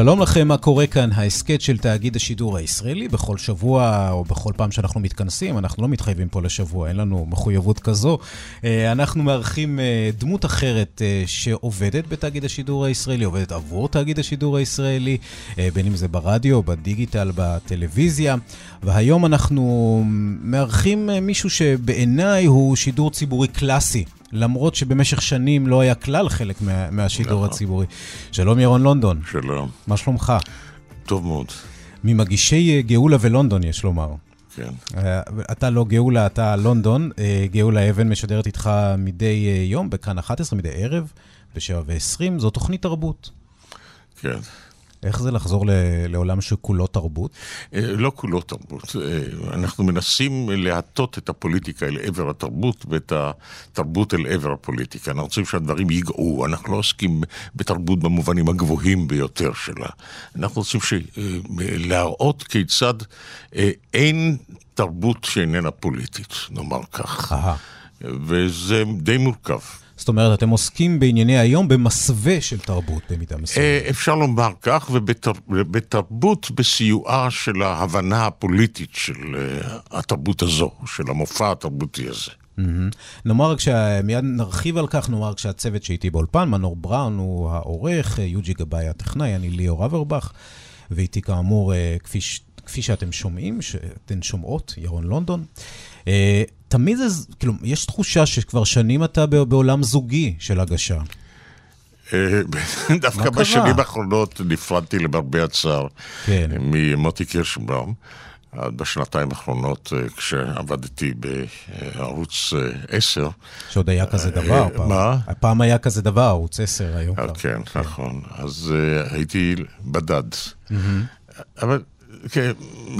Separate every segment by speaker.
Speaker 1: שלום לכם, מה קורה כאן? ההסכת של תאגיד השידור הישראלי. בכל שבוע או בכל פעם שאנחנו מתכנסים, אנחנו לא מתחייבים פה לשבוע, אין לנו מחויבות כזו. אה, אנחנו מארחים אה, דמות אחרת אה, שעובדת בתאגיד השידור הישראלי, עובדת עבור תאגיד השידור הישראלי, בין אם זה ברדיו, בדיגיטל, בטלוויזיה. והיום אנחנו מארחים מישהו שבעיניי הוא שידור ציבורי קלאסי. למרות שבמשך שנים לא היה כלל חלק מה, מהשידור נכון. הציבורי. שלום ירון לונדון.
Speaker 2: שלום.
Speaker 1: מה שלומך?
Speaker 2: טוב מאוד.
Speaker 1: ממגישי אה, גאולה ולונדון, יש לומר.
Speaker 2: כן.
Speaker 1: אה, אתה לא גאולה, אתה לונדון. אה, גאולה אבן משדרת איתך מדי יום, בכאן 11, מדי ערב, ב-7 ו-20. זו תוכנית תרבות.
Speaker 2: כן.
Speaker 1: איך זה לחזור לעולם שכולו תרבות?
Speaker 2: אה, לא כולו תרבות. אה, אנחנו מנסים להטות את הפוליטיקה אל עבר התרבות ואת התרבות אל עבר הפוליטיקה. אנחנו רוצים שהדברים ייגעו, אנחנו לא עוסקים בתרבות במובנים הגבוהים ביותר שלה. אנחנו רוצים להראות כיצד אה, אין תרבות שאיננה פוליטית, נאמר כך. וזה די מורכב.
Speaker 1: זאת אומרת, אתם עוסקים בענייני היום במסווה של תרבות במידה מסוימת.
Speaker 2: אה, אפשר לומר כך, ובתרבות בסיועה של ההבנה הפוליטית של אה, התרבות הזו, של המופע התרבותי הזה.
Speaker 1: Mm-hmm. נאמר, מיד נרחיב על כך, נאמר כשהצוות שאיתי באולפן, מנור בראון הוא העורך, יוג'י גבאי הטכנאי, אני ליאור אברבך, ואיתי כאמור, אה, כפי, כפי שאתם שומעים, שאתן שומעות, ירון לונדון. תמיד זה, כאילו, יש תחושה שכבר שנים אתה בעולם זוגי של הגשה.
Speaker 2: אה, דווקא בשנים האחרונות נפרדתי למרבה הצער כן. ממוטי קירשנבאום. בשנתיים האחרונות, אה, כשעבדתי בערוץ 10. אה,
Speaker 1: שעוד היה כזה דבר. פעם.
Speaker 2: מה?
Speaker 1: פעם היה כזה דבר, ערוץ 10 היום.
Speaker 2: כן, כן, נכון. אז הייתי בדד. אבל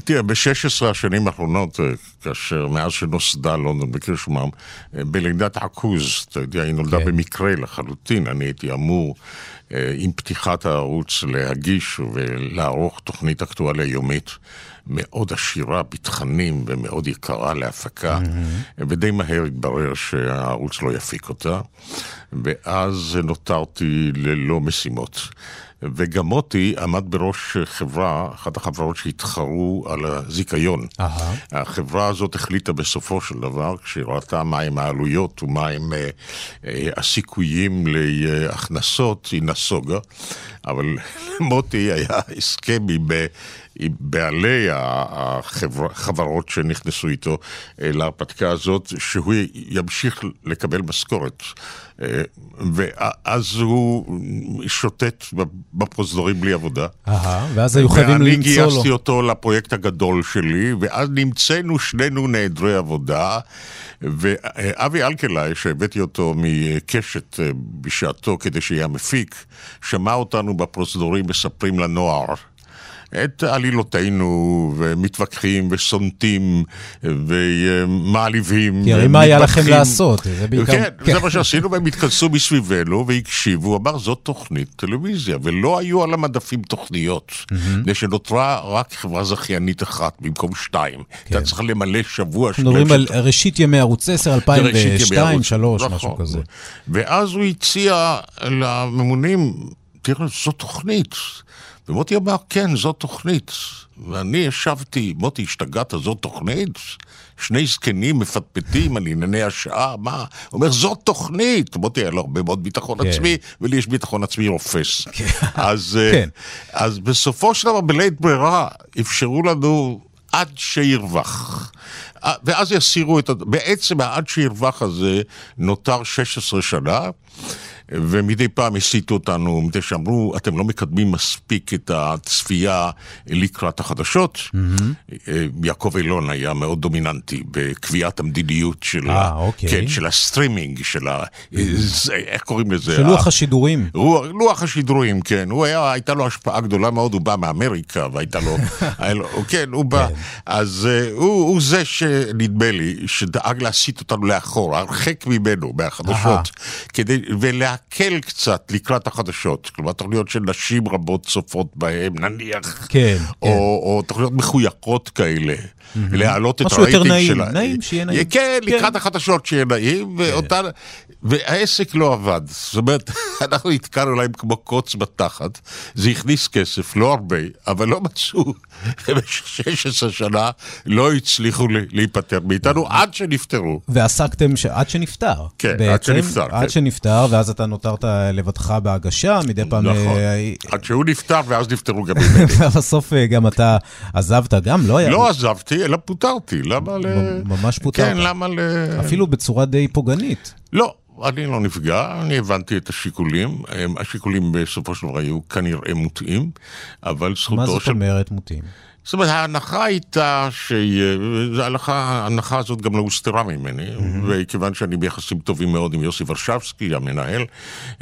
Speaker 2: תראה, ב-16 השנים האחרונות, אה, כאשר מאז שנוסדה לונדון בקירשמם, אה, בלידת עכוז, אתה יודע, היא נולדה כן. במקרה לחלוטין, אני הייתי אמור אה, עם פתיחת הערוץ להגיש ולערוך תוכנית אקטואליה יומית. מאוד עשירה בתכנים ומאוד יקרה להפקה, mm-hmm. ודי מהר התברר שהערוץ לא יפיק אותה, ואז נותרתי ללא משימות. וגם מוטי עמד בראש חברה, אחת החברות שהתחרו על הזיכיון. Aha. החברה הזאת החליטה בסופו של דבר, כשהיא ראתה מהם העלויות ומהם אה, אה, הסיכויים להכנסות, היא נסוגה. אבל למוטי היה הסכם עם, אה, בעלי החברות שנכנסו איתו אה, להרפתקה הזאת, שהוא ימשיך לקבל משכורת. אה, ואז הוא שוטט בפרוזדורים בלי עבודה.
Speaker 1: אהה, ואז היו חייבים למצוא לו.
Speaker 2: ואני גייסתי אותו לפרויקט הגדול שלי, ואז נמצאנו שנינו נעדרי עבודה. ואבי אלקלעי, שהבאתי אותו מקשת בשעתו כדי שיהיה המפיק, שמע אותנו בפרוזדורים מספרים לנוער. את עלילותינו, ומתווכחים, וסונטים, ומעליבים.
Speaker 1: כי הרי מה היה לכם לעשות?
Speaker 2: זה בעיקר... כן, כן, זה מה שעשינו, והם התכנסו מסביבנו והקשיבו, אמר, זאת תוכנית טלוויזיה, ולא היו על המדפים תוכניות, מפני שנותרה רק חברה זכיינית אחת במקום שתיים. כן. אתה צריך למלא שבוע
Speaker 1: שלם. מדברים על ראשית ימי ערוץ 10, 2002, 2003, משהו נכון. כזה.
Speaker 2: ואז הוא הציע לממונים, תראה, זו תוכנית. ומוטי אמר, כן, זו תוכנית. ואני ישבתי, מוטי, השתגעת, זו תוכנית? שני זקנים מפטפטים על ענייני השעה, מה? הוא אומר, זו תוכנית. מוטי היה לו הרבה מאוד ביטחון כן. עצמי, ולי יש ביטחון עצמי רופס. כן. אז, אה, כן. אז בסופו של דבר, בלית ברירה, אפשרו לנו עד שירווח. אה, ואז יסירו את... בעצם העד שירווח הזה נותר 16 שנה. ומדי פעם הסיטו אותנו, מפני שאמרו, אתם לא מקדמים מספיק את הצפייה לקראת החדשות. Mm-hmm. יעקב אילון היה מאוד דומיננטי בקביעת המדיניות של,
Speaker 1: אה,
Speaker 2: ה...
Speaker 1: אוקיי.
Speaker 2: כן, של הסטרימינג, של ה... איך קוראים לזה?
Speaker 1: של לוח השידורים.
Speaker 2: לוח, לוח השידורים, כן. הוא היה, הייתה לו השפעה גדולה מאוד, הוא בא מאמריקה, והייתה לו... לו כן, הוא בא.
Speaker 1: כן.
Speaker 2: אז uh, הוא, הוא זה שנדמה לי, שדאג להסיט אותנו לאחור, הרחק ממנו, מהחדשות, כדי, ולהקל קצת לקראת החדשות. כלומר, תוכניות של נשים רבות צופות בהן, נניח.
Speaker 1: כן,
Speaker 2: או,
Speaker 1: כן.
Speaker 2: או תוכניות מחויכות כאלה. להעלות את
Speaker 1: משהו יותר
Speaker 2: הרייטינג
Speaker 1: נעים. נעים, שיהיה נעים.
Speaker 2: כן,
Speaker 1: כן.
Speaker 2: לקראת החדשות שיהיה נעים, ואותן... והעסק לא עבד. זאת אומרת, אנחנו נתקענו להם כמו קוץ בתחת. זה הכניס כסף, לא הרבה, אבל לא מצאו. במשך 16 שנה לא הצליחו להיפטר מאיתנו עד שנפטרו.
Speaker 1: ועסקתם. עד שנפטר.
Speaker 2: כן, עד שנפטר,
Speaker 1: עד
Speaker 2: כן.
Speaker 1: שנפטר, ואז אתה נותרת לבדך בהגשה, מדי פעם...
Speaker 2: נכון.
Speaker 1: אה,
Speaker 2: עד שהוא נפטר, ואז נפטרו גם ממני.
Speaker 1: ובסוף אה, גם אתה עזבת, גם לא היה...
Speaker 2: לא עזבתי, אלא פוטרתי. למה ל...
Speaker 1: ממש פוטרת.
Speaker 2: כן, למה ל...
Speaker 1: אפילו בצורה די פוגענית.
Speaker 2: לא, אני לא נפגע, אני הבנתי את השיקולים. השיקולים בסופו של דבר היו כנראה מוטעים, אבל
Speaker 1: מה
Speaker 2: זכותו
Speaker 1: זאת
Speaker 2: של...
Speaker 1: אומרת מוטים?
Speaker 2: זאת אומרת, ההנחה הייתה ש... ההנחה, ההנחה הזאת גם לא הוסתרה ממני, וכיוון שאני ביחסים טובים מאוד עם יוסי ורשבסקי, המנהל,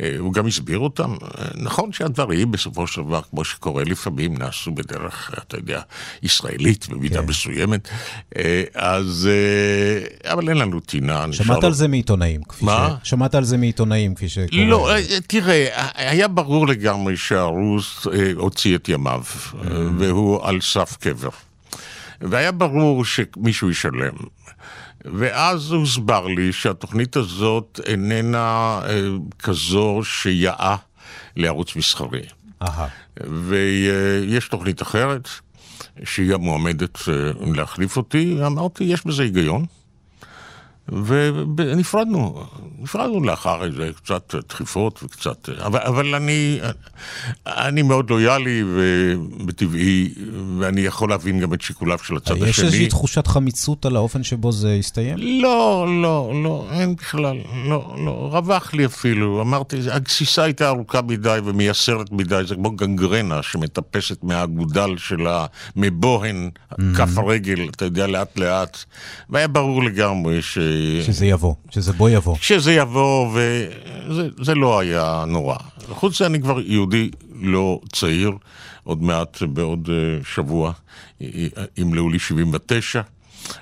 Speaker 2: אה, הוא גם הסביר אותם. אה, נכון שהדברים בסופו של דבר, כמו שקורה לפעמים, נעשו בדרך, אתה יודע, ישראלית במידה
Speaker 1: כן. מסוימת.
Speaker 2: אה, אז... אה, אבל אין לנו טינה.
Speaker 1: שמעת על זה מעיתונאים, כפי
Speaker 2: מה?
Speaker 1: ש... שמעת על זה מעיתונאים, כפי שקורה.
Speaker 2: לא, אה, תראה, היה ברור לגמרי שהרוס אה, הוציא את ימיו, אה, והוא על סף קבר. והיה ברור שמישהו ישלם. ואז הוסבר לי שהתוכנית הזאת איננה אה, כזו שיאה לערוץ מסחרי.
Speaker 1: אהה.
Speaker 2: ויש תוכנית אחרת, שהיא המועמדת אה, להחליף אותי, אמרתי, יש בזה היגיון. ונפרדנו, נפרדנו לאחר איזה קצת דחיפות וקצת... אבל, אבל אני, אני מאוד לויאלי וטבעי, ואני יכול להבין גם את שיקוליו של הצד השני.
Speaker 1: יש איזושהי תחושת חמיצות על האופן שבו זה הסתיים?
Speaker 2: לא, לא, לא, אין בכלל, לא, לא, רווח לי אפילו, אמרתי, הגסיסה הייתה ארוכה מדי ומייסרת מדי, זה כמו גנגרנה שמטפסת מהאגודל שלה, מבוהן, כף הרגל, אתה יודע, לאט לאט, והיה ברור לגמרי ש...
Speaker 1: שזה יבוא, שזה בוא יבוא.
Speaker 2: שזה יבוא, וזה זה לא היה נורא. חוץ מזה, אני כבר יהודי לא צעיר, עוד מעט, בעוד אה, שבוע, ימלאו לי 79.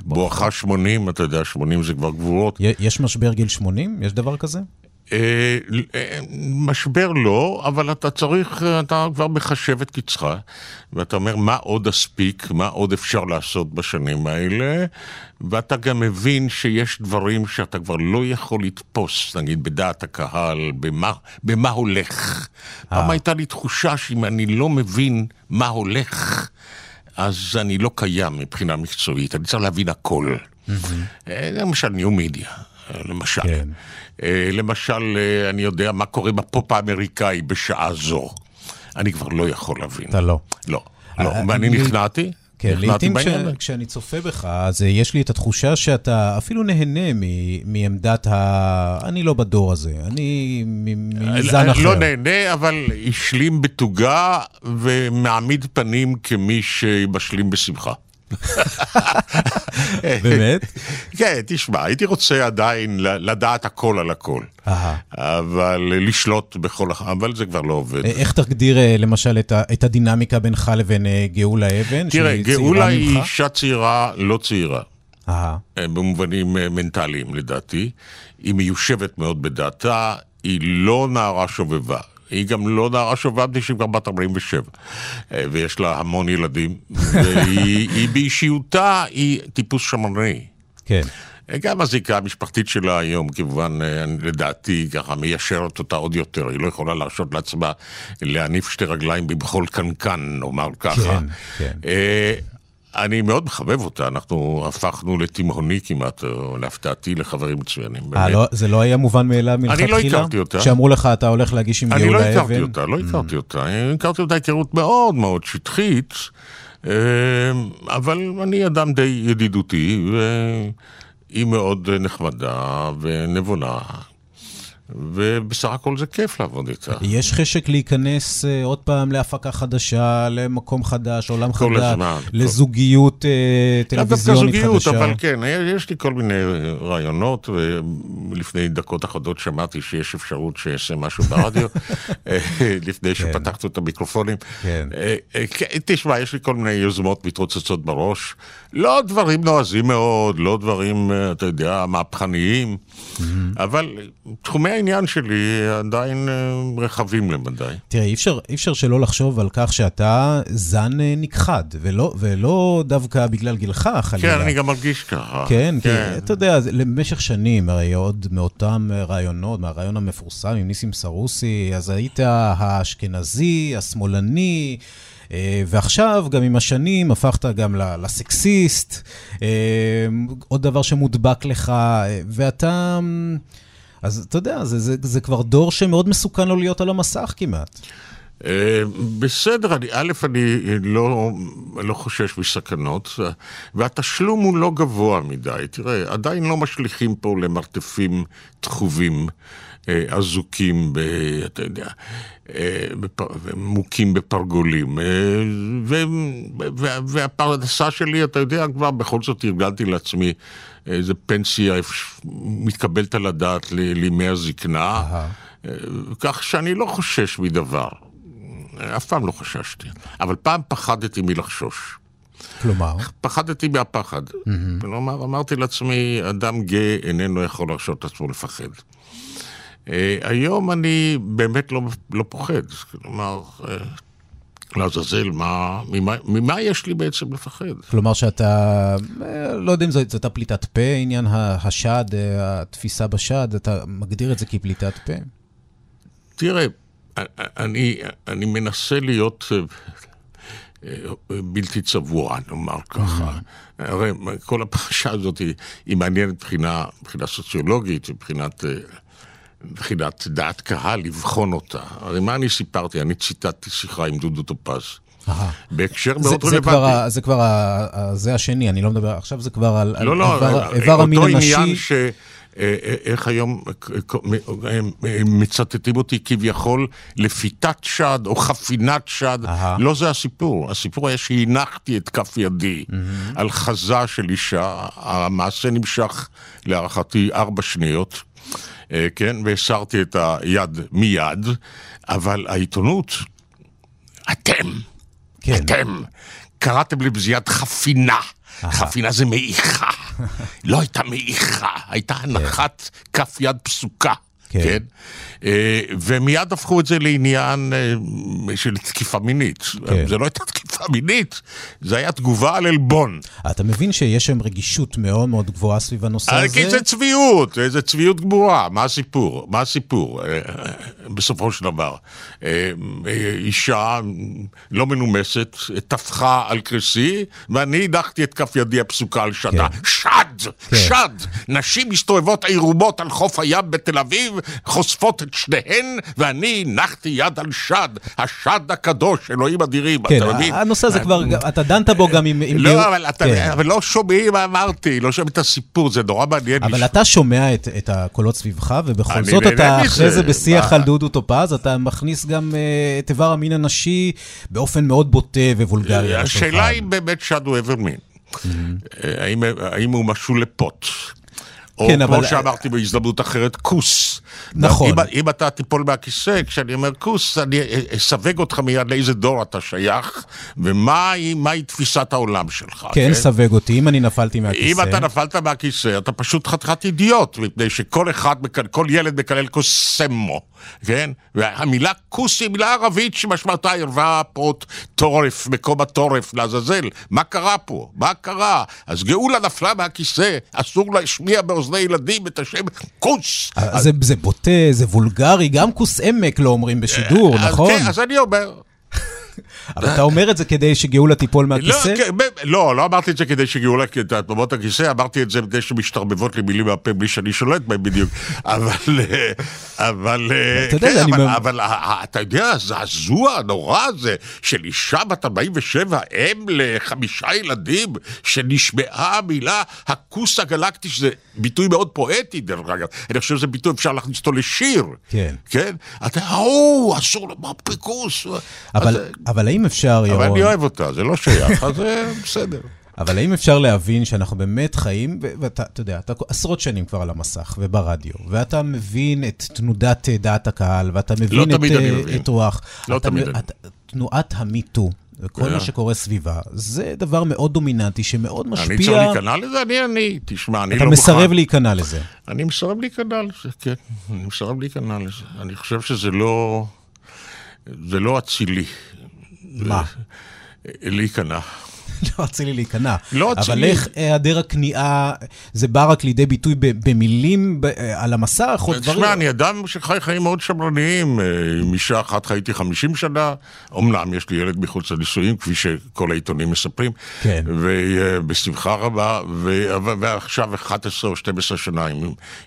Speaker 2: בואכה 80, אתה יודע, 80 זה כבר גבורות.
Speaker 1: י- יש משבר גיל 80? יש דבר כזה?
Speaker 2: אה, אה, משבר לא, אבל אתה צריך, אה, אתה כבר מחשב את קצך, ואתה אומר, מה עוד אספיק, מה עוד אפשר לעשות בשנים האלה, ואתה גם מבין שיש דברים שאתה כבר לא יכול לתפוס, נגיד בדעת הקהל, במה, במה הולך. פעם הייתה לי תחושה שאם אני לא מבין מה הולך, אז אני לא קיים מבחינה מקצועית, אני צריך להבין הכל. אה, למשל ניו מדיה, אה, למשל.
Speaker 1: כן.
Speaker 2: אה, למשל, אה, אני יודע מה קורה בפופ האמריקאי בשעה זו. אני כבר לא יכול להבין.
Speaker 1: אתה לא.
Speaker 2: לא, לא.
Speaker 1: אה,
Speaker 2: ואני
Speaker 1: לי-
Speaker 2: נכנעתי.
Speaker 1: כן, לעתים כש. כשאני צופה בך, אז יש לי את התחושה שאתה אפילו נהנה מ, מעמדת ה... אני לא בדור הזה, אני מ- ממזן
Speaker 2: אני
Speaker 1: אחר.
Speaker 2: לא נהנה, אבל השלים בתוגה ומעמיד פנים כמי שמשלים בשמחה.
Speaker 1: באמת?
Speaker 2: כן, תשמע, הייתי רוצה עדיין לדעת הכל על הכל. אבל לשלוט בכל... הח- אבל זה כבר לא עובד.
Speaker 1: אה, איך תגדיר אה, למשל את, הדינמיקה בינך לבין אה, גאולה אבן?
Speaker 2: תראה, גאולה היא? אישה צעירה, לא צעירה. במובנים מנטליים לדעתי. היא מיושבת מאוד בדעתה, היא לא נערה שובבה. היא גם לא נערה מפני שהיא כבר בת 47, אה, ויש לה המון ילדים, והיא היא באישיותה, היא טיפוס שמרני.
Speaker 1: כן.
Speaker 2: אה, גם הזיקה המשפחתית שלה היום, כמובן, אה, לדעתי, ככה מיישרת אותה עוד יותר. היא לא יכולה להרשות לעצמה להניף שתי רגליים במחול קנקן, נאמר ככה.
Speaker 1: כן, כן.
Speaker 2: אני מאוד מחבב אותה, אנחנו הפכנו לתימהוני כמעט, או להפתעתי, לחברים מצוינים.
Speaker 1: אה. לא, זה לא היה מובן מאליו מלכתחילה?
Speaker 2: לא הכרתי אותה.
Speaker 1: שאמרו לך, אתה הולך להגיש עם
Speaker 2: אני לא
Speaker 1: גאולה
Speaker 2: הכרתי
Speaker 1: אבן?
Speaker 2: אותה, לא הכרתי אותה. אני הכרתי אותה היכרות מאוד מאוד שטחית, אה, אבל אני אדם די ידידותי, והיא מאוד נחמדה ונבונה. ובסך הכל זה כיף לעבוד איתה.
Speaker 1: יש חשק להיכנס uh, עוד פעם להפקה חדשה, למקום חדש, עולם
Speaker 2: כל
Speaker 1: חדש,
Speaker 2: הזמן.
Speaker 1: לזוגיות uh,
Speaker 2: לאו דווקא
Speaker 1: טלוויזיונית
Speaker 2: זוגיות,
Speaker 1: חדשה.
Speaker 2: אבל כן, יש לי כל מיני רעיונות, ולפני דקות אחדות שמעתי שיש אפשרות שאעשה משהו ברדיו, אה, לפני שפתחת את המיקרופונים.
Speaker 1: כן.
Speaker 2: אה, אה, כן, תשמע, יש לי כל מיני יוזמות מתרוצצות בראש. לא דברים נועזים מאוד, לא דברים, אה, אתה יודע, מהפכניים, אבל תחומי העניין שלי עדיין אה, רחבים למדי.
Speaker 1: תראה, אי אפשר, אי אפשר שלא לחשוב על כך שאתה זן אה, נכחד, ולא, ולא דווקא בגלל גילך, חלילה.
Speaker 2: כן, אני גם מרגיש ככה.
Speaker 1: כן, כי אתה יודע, למשך שנים, הרי עוד מאותם רעיונות, מהרעיון המפורסם עם ניסים סרוסי, אז היית האשכנזי, השמאלני, ועכשיו, גם עם השנים, הפכת גם לסקסיסט, אה, עוד דבר שמודבק לך, אה, ואתה... אז אתה יודע, זה, זה, זה כבר דור שמאוד מסוכן לו להיות על המסך כמעט.
Speaker 2: אה, בסדר, אני, א', אני לא, לא חושש מסכנות, והתשלום הוא לא גבוה מדי. תראה, עדיין לא משליכים פה למרתפים תחובים, אה, אזוקים, ב, אתה יודע, אה, מוכים בפרגולים. אה, ו, וה- והפרנסה שלי, אתה יודע, כבר בכל זאת ארגנתי לעצמי איזה פנסיה מתקבלת על הדעת לימי הזקנה. אה, כך שאני לא חושש מדבר. אף פעם לא חששתי, אבל פעם פחדתי מלחשוש.
Speaker 1: כלומר,
Speaker 2: פחדתי מהפחד. כלומר, אמרתי לעצמי, אדם גאה איננו יכול להרשות עצמו לפחד. אה, היום אני באמת לא, לא פוחד. כלומר, אה, לעזאזל, מה, ממה, ממה יש לי בעצם לפחד?
Speaker 1: כלומר שאתה, אה, לא יודע אם זאת הייתה פליטת פה, עניין השד, התפיסה בשד, אתה מגדיר את זה כפליטת פה?
Speaker 2: תראה, אני, אני מנסה להיות בלתי צבוע, נאמר ככה. הרי כל הפרשה הזאת היא, היא מעניינת מבחינה, סוציולוגית, מבחינת, מבחינת דעת קהל, לבחון אותה. הרי מה אני סיפרתי? אני ציטטתי שיחה עם דודו טופז. בהקשר מאוד רלוונטי.
Speaker 1: זה כבר, זה השני, אני לא מדבר, עכשיו זה כבר על, על
Speaker 2: לא, לא,
Speaker 1: איבר, איבר המין
Speaker 2: אותו
Speaker 1: הנשי.
Speaker 2: עניין ש... אה, אה, איך היום אה, מצטטים אותי כביכול לפיתת שד או חפינת שד,
Speaker 1: אהה.
Speaker 2: לא זה הסיפור. הסיפור היה שהנחתי את כף ידי על חזה של אישה, המעשה נמשך להערכתי ארבע שניות, אה, כן, והסרתי את היד מיד, אבל העיתונות, אתם,
Speaker 1: כן.
Speaker 2: אתם קראתם לי בזה יד חפינה. חפינה זה מעיכה. לא הייתה מעיכה, הייתה הנחת כף יד פסוקה.
Speaker 1: כן.
Speaker 2: כן. אה, ומיד הפכו את זה לעניין אה, של תקיפה מינית.
Speaker 1: כן.
Speaker 2: זה לא הייתה תקיפה מינית, זה היה תגובה על עלבון.
Speaker 1: אתה מבין שיש שם רגישות מאוד מאוד גבוהה סביב הנושא
Speaker 2: אה,
Speaker 1: הזה?
Speaker 2: כי זה צביעות, זה צביעות גמורה, מה הסיפור? מה הסיפור? בסופו של דבר, אישה לא מנומסת טפחה על כרסי, ואני הנחתי את כף ידי הפסוקה על שדה.
Speaker 1: כן.
Speaker 2: שד!
Speaker 1: כן.
Speaker 2: שד! נשים מסתובבות עירומות על חוף הים בתל אביב, חושפות את שניהן, ואני הנחתי יד על שד, השד הקדוש, אלוהים אדירים,
Speaker 1: כן,
Speaker 2: אתה מבין?
Speaker 1: הנושא הזה כבר, אתה דנת בו גם עם... עם
Speaker 2: לא,
Speaker 1: ליאור-
Speaker 2: אבל, אתה,
Speaker 1: כן.
Speaker 2: אבל לא שומעים מה אמרתי, לא שומעים את הסיפור, זה נורא מעניין.
Speaker 1: אבל
Speaker 2: לשמוע.
Speaker 1: אתה שומע את, את הקולות סביבך, ובכל זאת אתה. אחרי זה בשיח
Speaker 2: מה?
Speaker 1: על דודו טופז, אתה מכניס גם uh, את איבר המין הנשי באופן מאוד בוטה ווולגרי.
Speaker 2: השאלה. אם באמת שד הוא איבר מין. אה, האם- הוא משול לפוט? או
Speaker 1: כן,
Speaker 2: כמו
Speaker 1: אבל-
Speaker 2: שאמרתי בהזדמנות אחרת, כוס.
Speaker 1: נכון.
Speaker 2: אם, אם אתה תיפול מהכיסא, כשאני אומר כוס, אני אסווג אותך מיד לאיזה דור אתה שייך, ומהי מהי תפיסת העולם שלך.
Speaker 1: כן, סווג אותי, אם אני נפלתי מהכיסא.
Speaker 2: אם אתה נפלת מהכיסא, אתה פשוט חתיכת אידיוט, מפני שכל אחד, כל ילד מקלל קוסמו, כן? והמילה כוס היא מילה ערבית שמשמעותה ערווה פרוט טורף, מקום הטורף, לעזאזל. מה קרה פה? מה קרה? אז גאולה נפלה מהכיסא, אסור להשמיע באוזני ילדים את השם כוס.
Speaker 1: אה, זה, זה בוטה, זה וולגרי, גם כוס עמק לא אומרים בשידור,
Speaker 2: אז
Speaker 1: נכון?
Speaker 2: כן, אז אני אומר,
Speaker 1: אבל אתה אומר את זה כדי שגאולה תיפול מהכיסא?
Speaker 2: לא, כן, ב- לא, לא אמרתי את זה כדי שגאולה תעמוד הכיסא, אמרתי את זה כדי שמשתרבבות לי מילים מהפה בלי שאני שולט בהם בדיוק. אבל, אה, אבל, אה, כן, אבל,
Speaker 1: מב-
Speaker 2: אבל ה- ה- אתה יודע, הזעזוע הנורא הזה של אישה בת 47, אם לחמישה ילדים, שנשמעה המילה הכוס הגלקטי, שזה ביטוי מאוד פואטי דרך אגב, אני חושב שזה ביטוי, אפשר להכניס אותו לשיר.
Speaker 1: כן.
Speaker 2: כן? אתה, או, אסור לומר פיקוס.
Speaker 1: אבל, אבל האם אפשר,
Speaker 2: אבל
Speaker 1: ירון,
Speaker 2: אני אוהב אותה, זה לא שייך, אז זה בסדר.
Speaker 1: אבל האם אפשר להבין שאנחנו באמת חיים, ואתה, אתה יודע, אתה עשרות שנים כבר על המסך וברדיו, ואתה מבין את תנודת אה, דעת הקהל, ואתה מבין
Speaker 2: תמיד
Speaker 1: את,
Speaker 2: אני
Speaker 1: אה,
Speaker 2: מבין.
Speaker 1: את רוח.
Speaker 2: לא
Speaker 1: אתה
Speaker 2: תמיד
Speaker 1: מ-
Speaker 2: אני.
Speaker 1: אתה- תנועת המיטו. וכל
Speaker 2: אה.
Speaker 1: מה שקורה סביבה, זה דבר מאוד דומיננטי שמאוד משפיע.
Speaker 2: אני צריך להיכנע לזה? אני אני. תשמע, אני
Speaker 1: אתה
Speaker 2: לא
Speaker 1: מסרב
Speaker 2: מוכן.
Speaker 1: להיכנע לזה.
Speaker 2: אני מסרב להיכנע לזה, כן. אני מסרב להיכנע לזה. אני חושב שזה לא... זה לא אצילי.
Speaker 1: מה?
Speaker 2: להיכנע.
Speaker 1: לא אצילי להיכנע.
Speaker 2: לא
Speaker 1: אבל
Speaker 2: אצילי.
Speaker 1: איך היעדר הכניעה, זה בא רק לידי ביטוי במילים אה, על המסך או דברים?
Speaker 2: תשמע, אני אדם שחי חיים מאוד שמרניים. אה, עם אישה אחת חייתי 50 שנה. אמנם יש לי ילד מחוץ לנישואים, כפי שכל העיתונים מספרים.
Speaker 1: כן.
Speaker 2: ובשמחה רבה. ועכשיו 11 או 12 שנה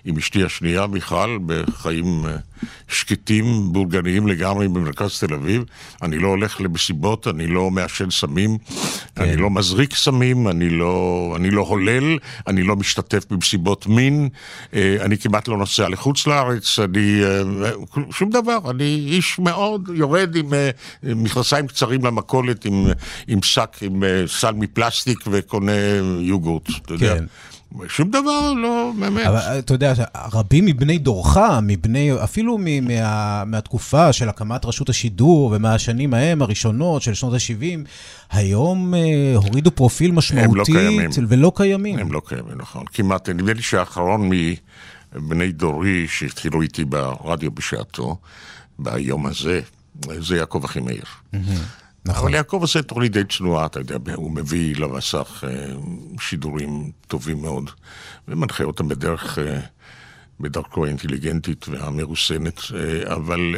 Speaker 2: עם, אשתי השנייה, מיכל, בחיים אה, שקטים, בורגניים לגמרי במרכז תל אביב. אני לא הולך למסיבות, אני לא מעשן סמים,
Speaker 1: כן.
Speaker 2: אני לא מזריק סמים, אני לא, אני לא הולל, אני לא משתתף במסיבות מין, אה, אני כמעט לא נוסע לחוץ לארץ, אני... אה, שום דבר, אני איש מאוד יורד עם אה, מכנסיים קצרים למכולת, עם, עם שק, עם אה, סל מפלסטיק וקונה יוגורט, אתה יודע. שום דבר, לא, באמת.
Speaker 1: אבל אה, אתה יודע, רבים מבני דורך, מבני, אפילו מ- מה, מהתקופה של הקמת רשות השידור ומהשנים ההם, הראשונות של שנות ה-70, היום אה, הורידו פרופיל משמעותי
Speaker 2: קיימים.
Speaker 1: ולא קיימים.
Speaker 2: הם לא קיימים, נכון. כמעט, נדמה לי שהאחרון מבני דורי שהתחילו איתי ברדיו בשעתו, ביום הזה, זה יעקב אחימאיר.
Speaker 1: נכון.
Speaker 2: אבל יעקב עושה תוכנית די צנועה, אתה יודע, הוא מביא למסך אה, שידורים טובים מאוד, ומנחה אותם בדרך, אה, בדרכו האינטליגנטית והמרוסנת, אה, אבל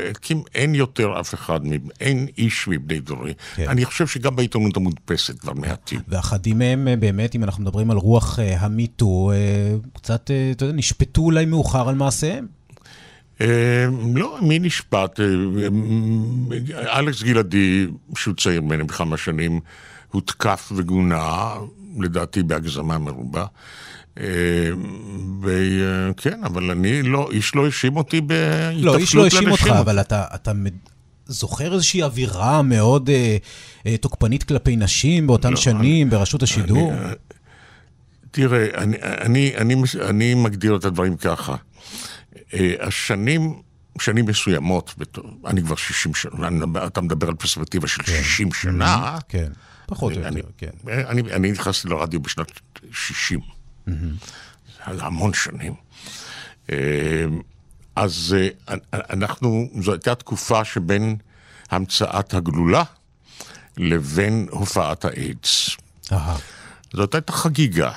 Speaker 2: אין יותר אף אחד, אין איש מבני דורי.
Speaker 1: כן.
Speaker 2: אני חושב שגם בעיתונות המודפסת כבר מעטים.
Speaker 1: ואחדים מהם, באמת, אם אנחנו מדברים על רוח המיטו, קצת, אתה יודע, נשפטו אולי מאוחר על מעשיהם.
Speaker 2: אה, לא, מי נשפט? אה, אה, אלכס גלעדי, שהוא צעיר ממני בכמה שנים, הותקף וגונה, לדעתי בהגזמה מרובה. אה, וכן, אבל אני לא, איש לא האשים אותי בהתאפלות
Speaker 1: לא, איש לא האשים אותך,
Speaker 2: לנשים.
Speaker 1: אבל אתה, אתה זוכר איזושהי אווירה מאוד אה, אה, תוקפנית כלפי נשים באותן
Speaker 2: לא,
Speaker 1: שנים ברשות השידור?
Speaker 2: אני- תראה, אני, אני, אני, אני מגדיר את הדברים ככה. אה, השנים, שנים מסוימות, אני כבר 60 שנה, אתה מדבר על פרספקטיבה של 60 שנה,
Speaker 1: כן, פחות או
Speaker 2: אני,
Speaker 1: יותר, כן.
Speaker 2: אני, אני נכנסתי לרדיו בשנת 60. זה המון שנים. אה, אז אה, אנחנו, זו הייתה תקופה שבין המצאת הגלולה לבין הופעת האיידס. זאת הייתה חגיגה.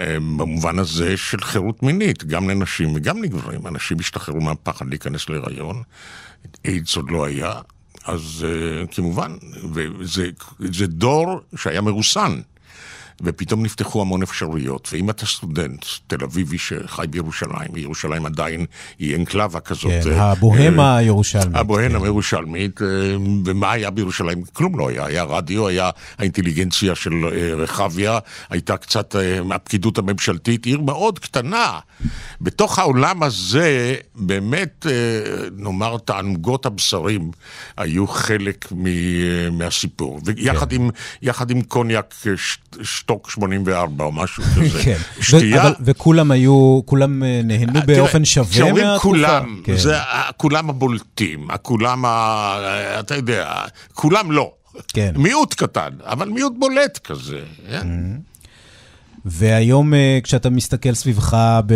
Speaker 2: אה, במובן הזה של חירות מינית, גם לנשים וגם לגברים. אנשים השתחררו מהפחד להיכנס להיריון, איידס עוד לא היה, אז uh, כמובן, וזה זה דור שהיה מרוסן. ופתאום נפתחו המון אפשרויות, ואם אתה סטודנט תל אביבי שחי בירושלים, וירושלים עדיין היא אנקלבה כזאת.
Speaker 1: כן,
Speaker 2: אה,
Speaker 1: הבוהמה הירושלמית.
Speaker 2: הבוהנה
Speaker 1: כן.
Speaker 2: הירושלמית, אה, ומה היה בירושלים? כלום לא היה, היה רדיו, היה האינטליגנציה של אה, רחביה, הייתה קצת אה, הפקידות הממשלתית, עיר מאוד קטנה. בתוך העולם הזה, באמת, אה, נאמר, תענוגות הבשרים היו חלק מ- אה, מהסיפור. ויחד
Speaker 1: כן.
Speaker 2: עם, עם קוניאק אה, ש- שטוק 84 או משהו כזה.
Speaker 1: כן,
Speaker 2: שתייה...
Speaker 1: אבל- וכולם היו, כולם אה, נהנו באופן
Speaker 2: תראה,
Speaker 1: שווה
Speaker 2: כשאומרים
Speaker 1: מהתקופה?
Speaker 2: כולם,
Speaker 1: כן.
Speaker 2: זה כולם הבולטים, הכולם, ה- אתה יודע, כולם לא.
Speaker 1: כן.
Speaker 2: מיעוט קטן, אבל מיעוט בולט כזה. כן?
Speaker 1: והיום אה, כשאתה מסתכל סביבך ב-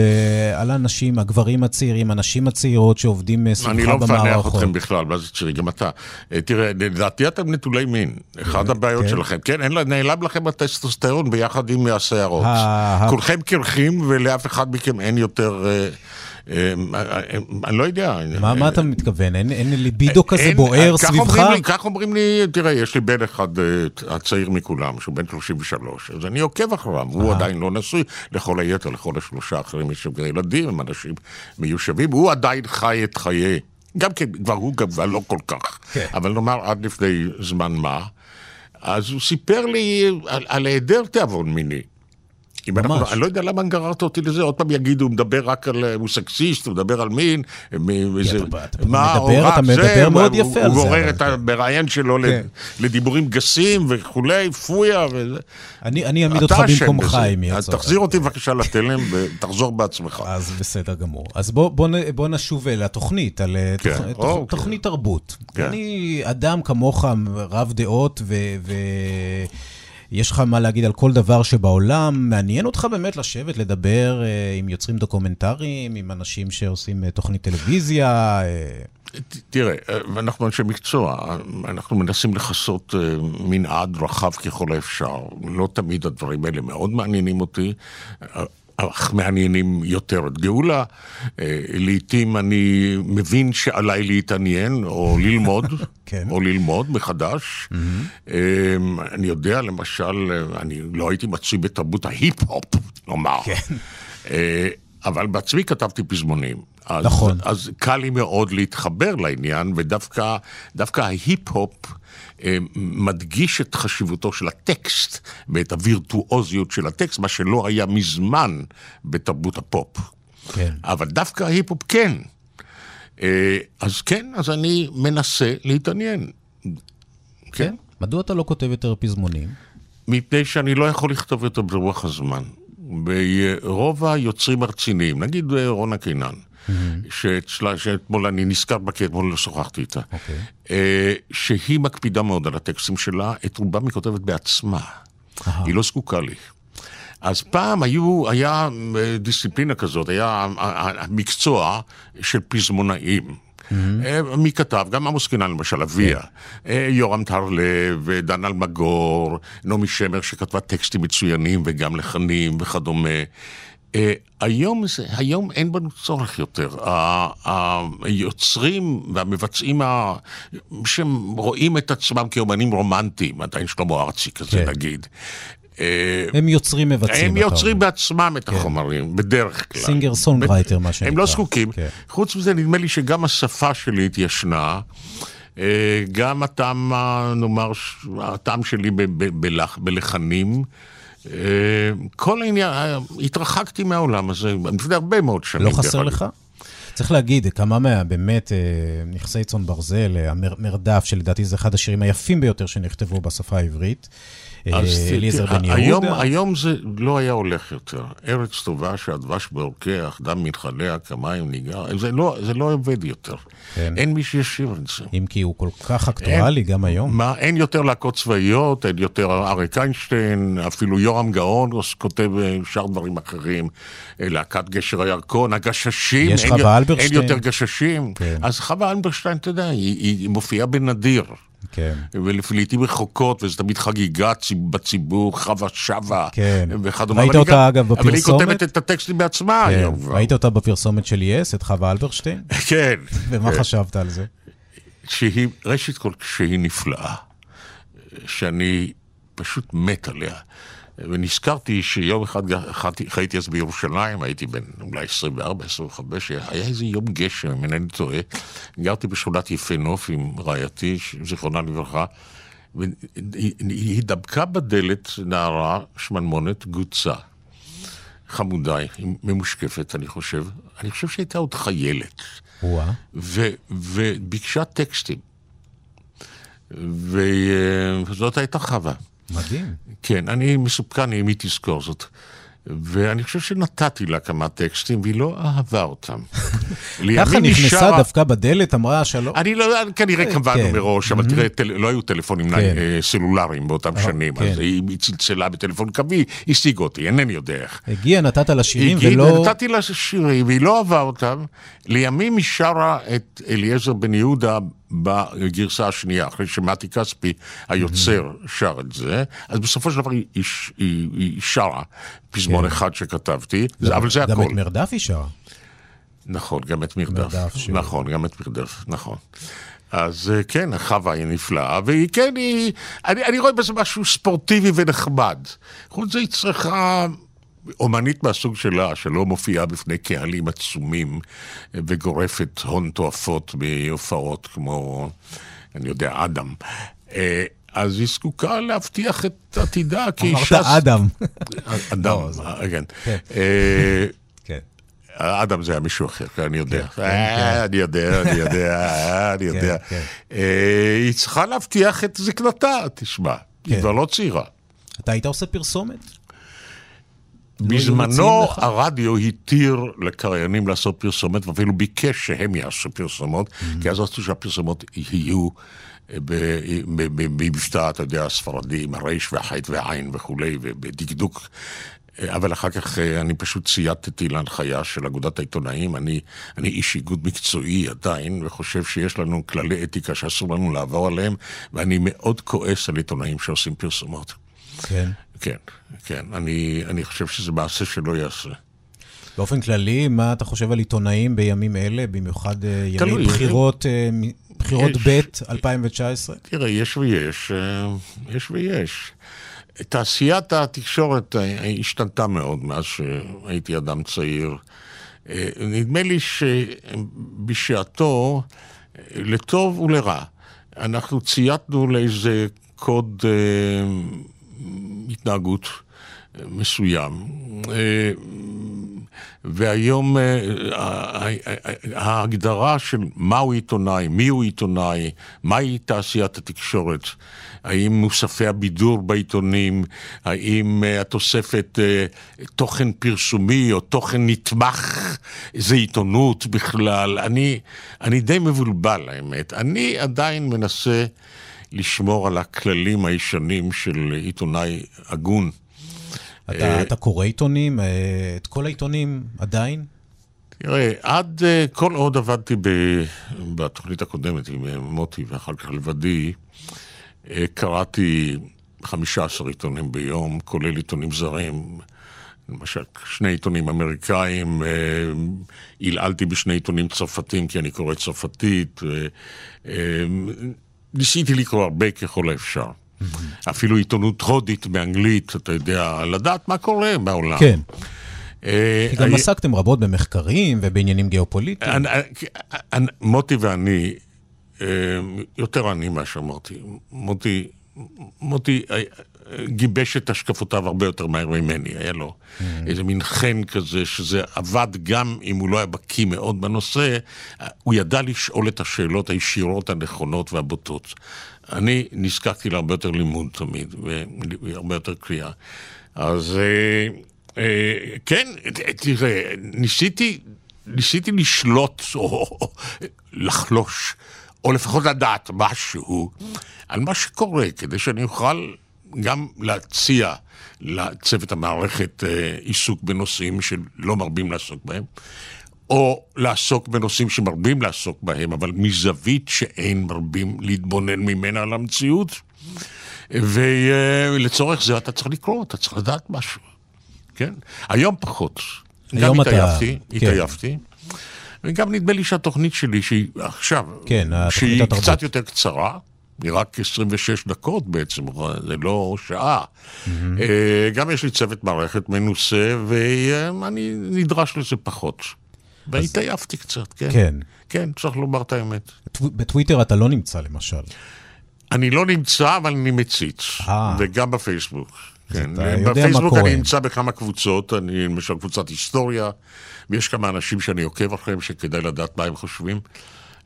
Speaker 1: על האנשים, הגברים הצעירים, הנשים הצעירות שעובדים אה, סביבך
Speaker 2: אני לא מפענח
Speaker 1: במערכות.
Speaker 2: אתכם בכלל, מה זה צ'רי, גם אתה. אה, תראה, לדעתי אתם נטולי מין, אחת הבעיות
Speaker 1: כן.
Speaker 2: שלכם. כן, נעלם לכם הטסטוסטרון ביחד עם השערות. כולכם קרחים ולאף אחד מכם אין יותר... אה, אה, אני לא יודע.
Speaker 1: מה אתה מתכוון? אין ליבידו כזה בוער סביבך?
Speaker 2: כך אומרים לי, תראה, יש לי בן אחד הצעיר מכולם, שהוא בן 33, אז אני עוקב אחריו, הוא עדיין לא נשוי, לכל היתר, לכל השלושה האחרים יש ילדים, הם אנשים מיושבים, הוא עדיין חי את חיי. גם כן, כבר הוא כבר לא כל כך, כן. אבל נאמר עד לפני זמן מה, אז הוא סיפר לי על, על היעדר תיאבון מיני. ממש. אנחנו, אני לא יודע למה גררת אותי לזה, עוד פעם יגידו, הוא מדבר רק על, הוא סקסיסט, הוא מדבר על מין,
Speaker 1: מאיזה, מה, אתה מדבר, אתה מדבר מאוד יפה על
Speaker 2: זה. הוא גורר את המראיין שלו כן. לדיבורים גסים וכולי, פויה וזה.
Speaker 1: אני אעמיד אותך במקומך אם יהיה
Speaker 2: צורך. תחזיר אותי בבקשה לתלם ותחזור בעצמך.
Speaker 1: אז בסדר גמור. אז בוא נשוב לתוכנית, על כן. אוקיי. תוכנית תרבות. כן. אני אדם כמוך רב דעות ו... יש לך מה להגיד על כל דבר שבעולם? מעניין אותך באמת לשבת, לדבר אה, עם יוצרים דוקומנטריים, עם אנשים שעושים אה, תוכנית טלוויזיה? אה...
Speaker 2: תראה, אה, אנחנו אנשי מקצוע, אנחנו מנסים לכסות מנעד רחב ככל האפשר. לא תמיד הדברים האלה מאוד מעניינים אותי. אך מעניינים יותר את גאולה. אה, לעתים אני מבין שעליי להתעניין או ללמוד, כן. או ללמוד מחדש. Mm-hmm. אני יודע, למשל, אני לא הייתי מצוי בתרבות ההיפ-הופ, נאמר. כן. אבל בעצמי כתבתי פזמונים. אז, נכון. אז קל לי מאוד להתחבר לעניין, ודווקא ההיפ-הופ אה, מדגיש את חשיבותו של הטקסט ואת הווירטואוזיות של הטקסט, מה שלא היה מזמן בתרבות הפופ. כן. אבל דווקא ההיפ-הופ כן. אה, אז כן, אז אני מנסה להתעניין.
Speaker 1: כן. כן? מדוע אתה לא כותב יותר פזמונים?
Speaker 2: מפני שאני לא יכול לכתוב יותר ברוח הזמן. ברוב היוצרים הרציניים, נגיד אה, רונה קינן. שאתמול אני נזכר בה כי אתמול לא שוחחתי איתה, okay. אוקיי. אה, שהיא מקפידה מאוד על הטקסטים שלה, את רובם היא כותבת בעצמה. היא לא זקוקה לי. אז פעם היו, היה אה, דיסציפלינה כזאת, היה מקצוע של פזמונאים. Mm-hmm. מי כתב? גם עמוס קינן למשל, אביה. כן. יורם טרלב, דן אלמגור, נעמי שמר שכתבה טקסטים מצוינים וגם לחנים וכדומה. Uh, היום, זה, היום אין בנו צורך יותר. היוצרים והמבצעים ה... שהם רואים את עצמם כאומנים רומנטיים, עדיין שלמה ארצי כזה כן. נגיד.
Speaker 1: אה, הם יוצרים מבצעים.
Speaker 2: הם יוצרים בעצמם את כן. החומרים, בדרך כלל.
Speaker 1: singer songwriter, מה שנקרא.
Speaker 2: הם לא זקוקים. כן. חוץ מזה, נדמה לי שגם השפה שלי התיישנה. אה, גם הטעם, נאמר, הטעם שלי בלחנים. אה, כל העניין, התרחקתי מהעולם הזה לפני הרבה מאוד שנים.
Speaker 1: לא חסר לך? צריך להגיד, כמה מה, באמת, נכסי צאן ברזל, המרדף, שלדעתי זה אחד השירים היפים ביותר שנכתבו בשפה העברית. אה, אליעזר בן יהודה.
Speaker 2: היום, היום זה לא היה הולך יותר. ארץ טובה שהדבש בעורקך, דם מנחליה, כמים ניגר, זה לא, זה לא עובד יותר. כן. אין מי שישיר את זה.
Speaker 1: אם כי הוא כל כך אקטואלי גם היום.
Speaker 2: מה, אין יותר להקות צבאיות, אין יותר אריק איינשטיין, אפילו יורם גאון כותב אה, שאר דברים אחרים. אה, להקת גשר הירקון, הגששים.
Speaker 1: יש חווה אלברשטיין.
Speaker 2: אין יותר גששים. כן. אז חווה אלברשטיין, אתה יודע, היא, היא מופיעה בנדיר. כן. ולעיתים רחוקות, וזה תמיד חגיגה בציבור, חווה שווה.
Speaker 1: כן. וכדומה. ראית אותה, אגב, בפרסומת?
Speaker 2: אבל היא כותבת את הטקסטים בעצמה כן. היום.
Speaker 1: ראית אותה בפרסומת של יס, את חווה אלברשטיין?
Speaker 2: כן.
Speaker 1: ומה
Speaker 2: כן.
Speaker 1: חשבת על זה?
Speaker 2: שהיא, ראשית כל, שהיא נפלאה. שאני פשוט מת עליה. ונזכרתי שיום אחד חייתי אז בירושלים, הייתי בן אולי 24, 25, היה איזה יום גשם, אם אינני טועה. גרתי בשכונת יפה נוף עם רעייתי, זיכרונה לברכה, והיא דבקה בדלת נערה שמנמונת גוצה. חמודה, ממושקפת, אני חושב. אני חושב שהייתה עוד חיילת. וביקשה טקסטים. וזאת הייתה חווה.
Speaker 1: מדהים.
Speaker 2: כן, אני מסופקן אם היא תזכור זאת. ואני חושב שנתתי לה כמה טקסטים, והיא לא אהבה אותם.
Speaker 1: ככה נכנסה דווקא בדלת, אמרה שלום.
Speaker 2: אני לא, יודע, כנראה כן. קבענו כן. מראש, אבל תראה, לא היו טלפונים כן. אה, סלולריים באותם אה, שנים, אז היא צלצלה בטלפון קווי, השיג אותי, אינני יודע איך.
Speaker 1: הגיעה, נתת לה שירים ולא...
Speaker 2: נתתי לה שירים, והיא לא אהבה אותם. לימים היא שרה את אליעזר בן יהודה בגרסה השנייה, אחרי שמתי כספי, היוצר, שר את זה, אז בסופו של דבר היא, היא, היא, היא שרה פזמון כן. אחד שכתבתי, גם, אבל זה
Speaker 1: גם
Speaker 2: הכל.
Speaker 1: גם את מרדף היא שרה.
Speaker 2: נכון, גם את מרדף. נכון, גם את מרדף, נכון. אז אה, כן, חווה היא נפלאה, והיא כן, היא... אני, אני רואה בזה משהו ספורטיבי ונחמד. חוץ מזה היא צריכה... אומנית מהסוג שלה, שלא מופיעה בפני קהלים עצומים אה, וגורפת הון תועפות בהופעות כמו, אני יודע, אדם. אה, אז היא זקוקה להבטיח את עתידה
Speaker 1: כאישה... אמרת אדם.
Speaker 2: אדם, לא, כן. כן. אדם זה היה מישהו אחר, אני יודע. כן, כן, כן. אני יודע, אני יודע, אני יודע. אה, היא צריכה להבטיח את זקנתה, תשמע. היא כבר לא צעירה.
Speaker 1: אתה היית עושה פרסומת?
Speaker 2: לא בזמנו הרדיו התיר לקריינים לעשות פרסומת, ואפילו ביקש שהם יעשו פרסומות. כי אז רצו שהפרסומות יהיו אה, במבטא, אתה יודע, הספרדי, עם הרייש והחית והעין וכולי, ובדקדוק אבל אחר כך אה, אני פשוט צייתתי להנחיה של אגודת העיתונאים. אני, אני איש איגוד מקצועי עדיין, וחושב שיש לנו כללי אתיקה שאסור לנו לעבור עליהם, ואני מאוד כועס על עיתונאים שעושים פרסומות.
Speaker 1: כן.
Speaker 2: כן, כן. אני, אני חושב שזה מעשה שלא ייעשה.
Speaker 1: באופן כללי, מה אתה חושב על עיתונאים בימים אלה, במיוחד אה, ימי תלוי, בחירות, אה, בחירות ב' 2019?
Speaker 2: תראה, יש ויש, יש ויש. תעשיית התקשורת אה, השתנתה מאוד מאז שהייתי אדם צעיר. אה, נדמה לי שבשעתו, לטוב ולרע, אנחנו צייתנו לאיזה קוד אה, התנהגות מסוים. אה, והיום ההגדרה של מהו עיתונאי, מיהו עיתונאי, מהי תעשיית התקשורת, האם מוספי הבידור בעיתונים, האם uh, התוספת תוכן פרסומי או תוכן נתמך זה עיתונות בכלל. אני, אני די מבולבל האמת. אני עדיין מנסה לשמור על הכללים הישנים של עיתונאי הגון.
Speaker 1: אתה, uh, אתה קורא עיתונים? Uh, את כל העיתונים עדיין?
Speaker 2: תראה, עד כל עוד עבדתי ב, בתוכנית הקודמת עם מוטי ואחר כך לבדי, אה, קראתי 15 עיתונים ביום, כולל עיתונים זרים. למשל, שני עיתונים אמריקאים, עלעלתי אה, בשני עיתונים צרפתיים כי אני קורא צרפתית. אה, ניסיתי לקרוא הרבה ככל האפשר. אפילו עיתונות הודית באנגלית, אתה יודע, לדעת מה קורה בעולם.
Speaker 1: כן. כי גם עסקתם רבות במחקרים ובעניינים גיאופוליטיים.
Speaker 2: מוטי ואני יותר אני שאמרתי. מוטי, מוטי אה, גיבש את השקפותיו הרבה יותר מהר ממני, היה לו mm-hmm. איזה מין חן כזה, שזה עבד גם אם הוא לא היה בקיא מאוד בנושא, הוא ידע לשאול את השאלות הישירות הנכונות והבוטות. אני נזקקתי להרבה יותר לימוד תמיד, והרבה יותר קריאה. אז אה, אה, כן, תראה, ניסיתי, ניסיתי לשלוט או לחלוש או לפחות לדעת משהו על מה שקורה, כדי שאני אוכל גם להציע לצוות המערכת אה, עיסוק בנושאים שלא מרבים לעסוק בהם, או לעסוק בנושאים שמרבים לעסוק בהם, אבל מזווית שאין מרבים להתבונן ממנה על המציאות. ולצורך זה אתה צריך לקרוא, אתה צריך לדעת משהו, כן? היום פחות. היום גם התעייפתי, אתה... כן. התעייפתי. וגם נדמה לי שהתוכנית שלי, שהיא עכשיו, כן, שהיא. קצת יותר קצרה, היא רק 26 דקות בעצם, זה לא שעה. Mm-hmm. גם יש לי צוות מערכת מנוסה, ואני נדרש לזה פחות. והתעייפתי קצת, כן. כן. כן, צריך לומר את האמת.
Speaker 1: בטוויטר אתה לא נמצא למשל.
Speaker 2: אני לא נמצא, אבל אני מציץ. אה. וגם בפייסבוק. כן, בפייסבוק אני נמצא בכמה קבוצות, אני למשל קבוצת היסטוריה, ויש כמה אנשים שאני עוקב אחריהם שכדאי לדעת מה הם חושבים.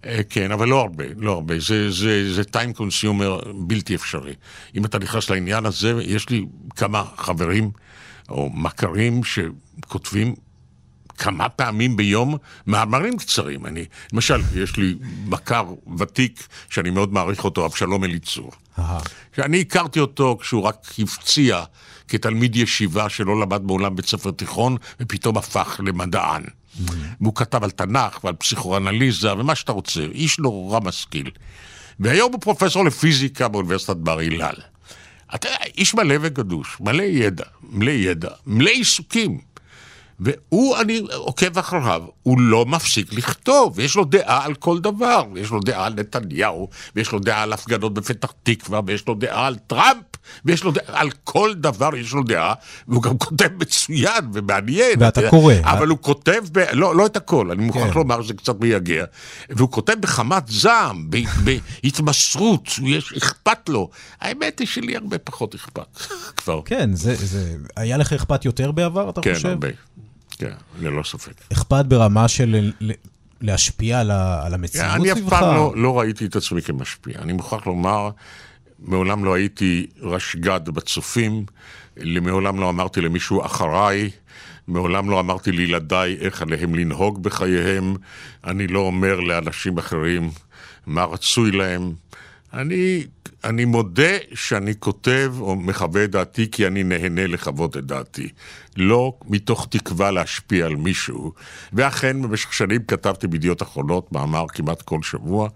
Speaker 2: אה, כן, אבל לא הרבה, לא הרבה. זה, זה, זה time consumer בלתי אפשרי. אם אתה נכנס לעניין הזה, יש לי כמה חברים או מכרים שכותבים כמה פעמים ביום מאמרים קצרים. אני, למשל, יש לי מכר ותיק שאני מאוד מעריך אותו, אבשלום אליצור. שאני הכרתי אותו כשהוא רק הפציע כתלמיד ישיבה שלא למד מעולם בית ספר תיכון, ופתאום הפך למדען. והוא כתב על תנ"ך ועל פסיכואנליזה ומה שאתה רוצה, איש נורא משכיל. והיום הוא פרופסור לפיזיקה באוניברסיטת בר אילן. אתה יודע, איש מלא וגדוש, מלא ידע, מלא ידע, מלא עיסוקים. והוא, אני עוקב אחריו, הוא לא מפסיק לכתוב, יש לו דעה על כל דבר, יש לו דעה על נתניהו, ויש לו דעה על הפגנות בפתח תקווה, ויש לו דעה על טראמפ, ויש לו דעה, על כל דבר יש לו דעה, והוא גם כותב מצוין ומעניין.
Speaker 1: ואתה קורא.
Speaker 2: אבל הוא כותב, ב... לא, לא את הכל, אני מוכרח כן. לומר שזה קצת מייגע, והוא כותב בחמת זעם, בהתמסרות, יש, אכפת לו. האמת היא שלי הרבה פחות אכפת כבר.
Speaker 1: כן, זה, זה... היה לך אכפת יותר בעבר, אתה
Speaker 2: כן,
Speaker 1: חושב?
Speaker 2: כן, הרבה. כן, ללא ספק.
Speaker 1: אכפת ברמה של להשפיע על, על המציאות
Speaker 2: סביבך? אני אף פעם לא, לא ראיתי את עצמי כמשפיע. אני מוכרח לומר, מעולם לא הייתי רשג"ד בצופים, מעולם לא אמרתי למישהו אחריי. מעולם לא אמרתי לילדיי איך עליהם לנהוג בחייהם. אני לא אומר לאנשים אחרים מה רצוי להם. אני, אני מודה שאני כותב או מחווה את דעתי כי אני נהנה לחוות את דעתי. לא מתוך תקווה להשפיע על מישהו. ואכן, במשך שנים כתבתי בידיעות אחרונות מאמר כמעט כל שבוע.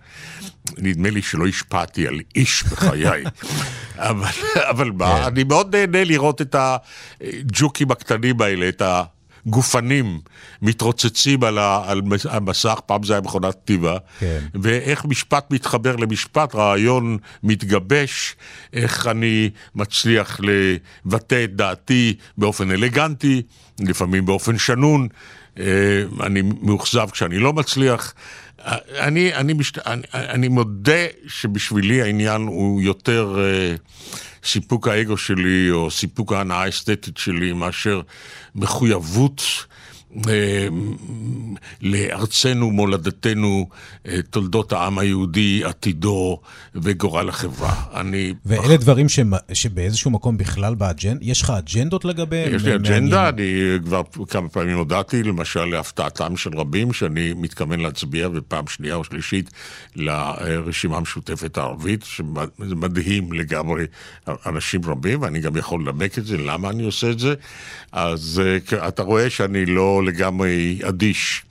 Speaker 2: נדמה לי שלא השפעתי על איש בחיי. אבל, אבל מה, כן. אני מאוד נהנה לראות את הג'וקים הקטנים האלה, את ה... גופנים מתרוצצים על, ה, על המסך, פעם זה היה מכונת כתיבה, כן. ואיך משפט מתחבר למשפט, רעיון מתגבש, איך אני מצליח לבטא את דעתי באופן אלגנטי, לפעמים באופן שנון, אה, אני מאוכזב כשאני לא מצליח. אני, אני, משת... אני, אני מודה שבשבילי העניין הוא יותר... Uh, סיפוק האגו שלי או סיפוק ההנאה האסתטית שלי מאשר מחויבות אה, לארצנו, מולדתנו, אה, תולדות העם היהודי, עתידו וגורל החברה. אני...
Speaker 1: ואלה בח... דברים ש... שבאיזשהו מקום בכלל באג'נדה, יש לך אג'נדות לגביהם?
Speaker 2: יש לי אג'נדה, אני כבר כמה פעמים הודעתי, למשל להפתעתם של רבים, שאני מתכוון להצביע בפעם שנייה או שלישית לרשימה המשותפת הערבית, שזה מדהים לגמרי אנשים רבים, ואני גם יכול לנמק את זה, למה אני עושה את זה. אז אה, אתה רואה שאני לא לגמרי אדיש.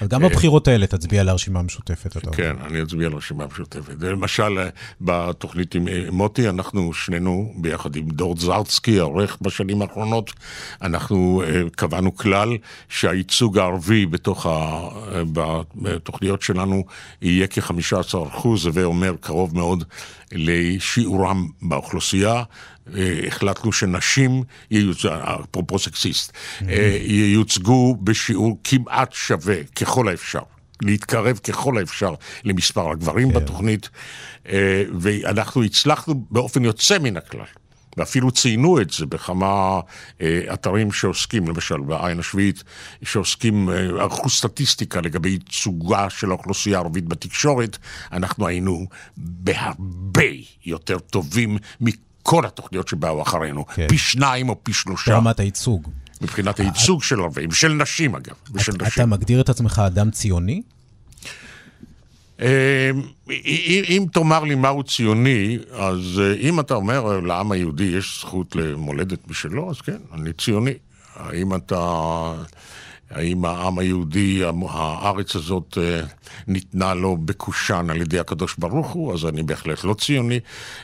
Speaker 1: אז גם בבחירות האלה תצביע לרשימה המשותפת, אתה.
Speaker 2: כן, אני אצביע לרשימה המשותפת. למשל, אה, בתוכנית עם אה, מוטי, אנחנו שנינו, ביחד עם דורד זרצקי, העורך בשנים האחרונות, אנחנו קבענו כלל שהייצוג הערבי בתוך ה... בתוכניות שלנו יהיה כ-15 אחוז, הווה אומר קרוב מאוד לשיעורם באוכלוסייה. אה, החלטנו שנשים, אפרופו סקסיסט, אה, ייוצגו בשיעור כמעט שווה, ככל האפשר. להתקרב ככל האפשר למספר הגברים כן. בתוכנית, אה, ואנחנו הצלחנו באופן יוצא מן הכלל. ואפילו ציינו את זה בכמה אה, אתרים שעוסקים, למשל בעין השביעית, שעוסקים, אה, ערכו סטטיסטיקה לגבי ייצוגה של האוכלוסייה הערבית בתקשורת, אנחנו היינו בהרבה יותר טובים כל התוכניות שבאו אחרינו, כן. פי שניים או פי שלושה.
Speaker 1: ברמת הייצוג.
Speaker 2: מבחינת הייצוג של ערבים, של נשים אגב, ושל נשים.
Speaker 1: אתה מגדיר את עצמך אדם ציוני?
Speaker 2: אמ, אם תאמר לי מהו ציוני, אז אה, אם אתה אומר לעם היהודי יש זכות למולדת משלו, אז כן, אני ציוני. האם אתה... האם העם היהודי, הארץ הזאת אה, ניתנה לו בקושאן על ידי הקדוש ברוך הוא, אז אני בהחלט לא ציוני.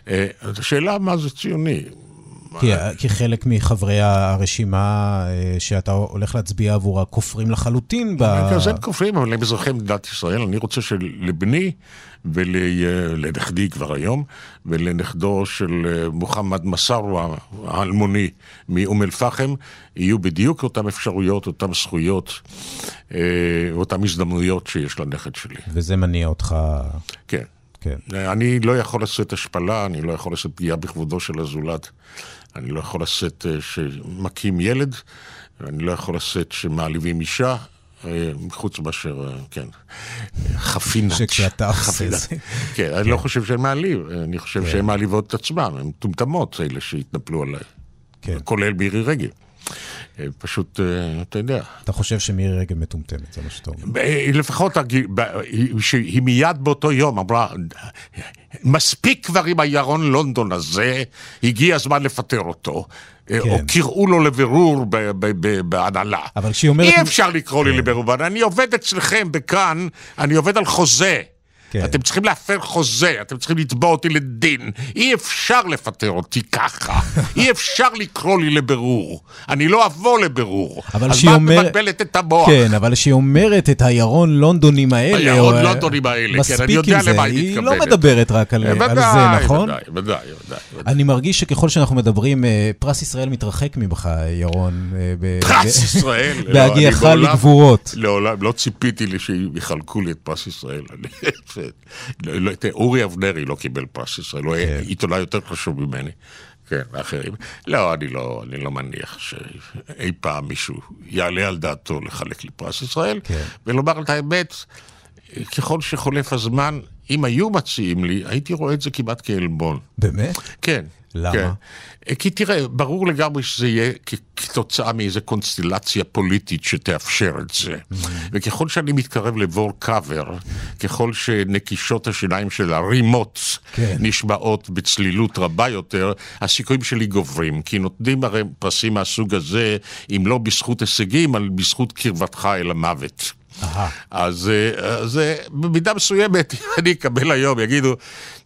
Speaker 2: אה, השאלה מה זה ציוני.
Speaker 1: כי, חלק מחברי הרשימה אה, שאתה הולך להצביע עבורה כופרים לחלוטין ב...
Speaker 2: אז הם כופרים, אבל הם אזרחי מדינת ישראל. אני רוצה שלבני ולנכדי כבר היום, ולנכדו של אה, מוחמד מסארווה האלמוני מאום אל-פחם, יהיו בדיוק אותן אפשרויות, אותן זכויות, אה, אותן הזדמנויות שיש לנכד שלי.
Speaker 1: וזה מניע אותך...
Speaker 2: כן. כן. אני לא יכול לשאת השפלה, אני לא יכול לשאת פגיעה בכבודו של הזולת. אני לא יכול לשאת אה, שמכים ילד, אני לא יכול לשאת שמעליבים אישה. אה, חוץ מאשר, אה, כן, חפינת.
Speaker 1: שכשאתה עושה
Speaker 2: את זה. כן, אני לא כן. חושב שהן מעליב, אני חושב כן. שהן מעליבות את עצמן, הן מטומטמות, אלה שהתנפלו עליי. כן. כולל מירי רגב. פשוט, אתה יודע.
Speaker 1: אתה חושב שמירי רגב מטומטמת, זה מה שאתה אומר.
Speaker 2: לפחות, שהיא מיד באותו יום אמרה, מספיק כבר עם הירון לונדון הזה, הגיע הזמן לפטר אותו. כן. או קראו לו לבירור בהנהלה.
Speaker 1: אבל כשהיא אומרת...
Speaker 2: אי אפשר לקרוא לי כן. לבירור בהנהלה. אני עובד אצלכם בכאן, אני עובד על חוזה. כן. אתם צריכים להפר חוזה, אתם צריכים לתבוע אותי לדין. אי אפשר לפטר אותי ככה. אי אפשר לקרוא לי לבירור. אני לא אבוא לבירור. אז מה אומר... את מבלבלת את המוח?
Speaker 1: כן, אבל כשהיא אומרת את הירון לונדונים האלה...
Speaker 2: הירון או... לונדונים האלה, כן, אני יודע למה היא מתכוונת.
Speaker 1: היא לא מדברת רק על,
Speaker 2: ודאי,
Speaker 1: על זה, נכון?
Speaker 2: ודאי, ודאי, ודאי.
Speaker 1: אני מרגיש שככל שאנחנו מדברים, אה, פרס ישראל מתרחק ממך, ירון.
Speaker 2: אה, פרס ישראל?
Speaker 1: בהגיעך לגבורות.
Speaker 2: לעולם, לא ציפיתי שיחלקו לי את פרס ישראל. לא, לא, אורי אבנרי לא קיבל פרס ישראל, הוא היה כן. עיתונאי יותר חשוב ממני. כן, ואחרים. לא, אני לא, אני לא מניח שאי פעם מישהו יעלה על דעתו לחלק לי פרס ישראל, כן. ולומר את האמת, ככל שחולף הזמן, אם היו מציעים לי, הייתי רואה את זה כמעט כעלבון.
Speaker 1: באמת?
Speaker 2: כן.
Speaker 1: למה? כן.
Speaker 2: כי תראה, ברור לגמרי שזה יהיה כתוצאה מאיזו קונסטלציה פוליטית שתאפשר את זה. Mm-hmm. וככל שאני מתקרב לבור קאבר, ככל שנקישות השיניים של הרימות כן. נשמעות בצלילות רבה יותר, הסיכויים שלי גוברים. כי נותנים הרי פרסים מהסוג הזה, אם לא בזכות הישגים, אבל בזכות קרבתך אל המוות. אז, אה, אז אה, במידה מסוימת, אני אקבל היום, יגידו,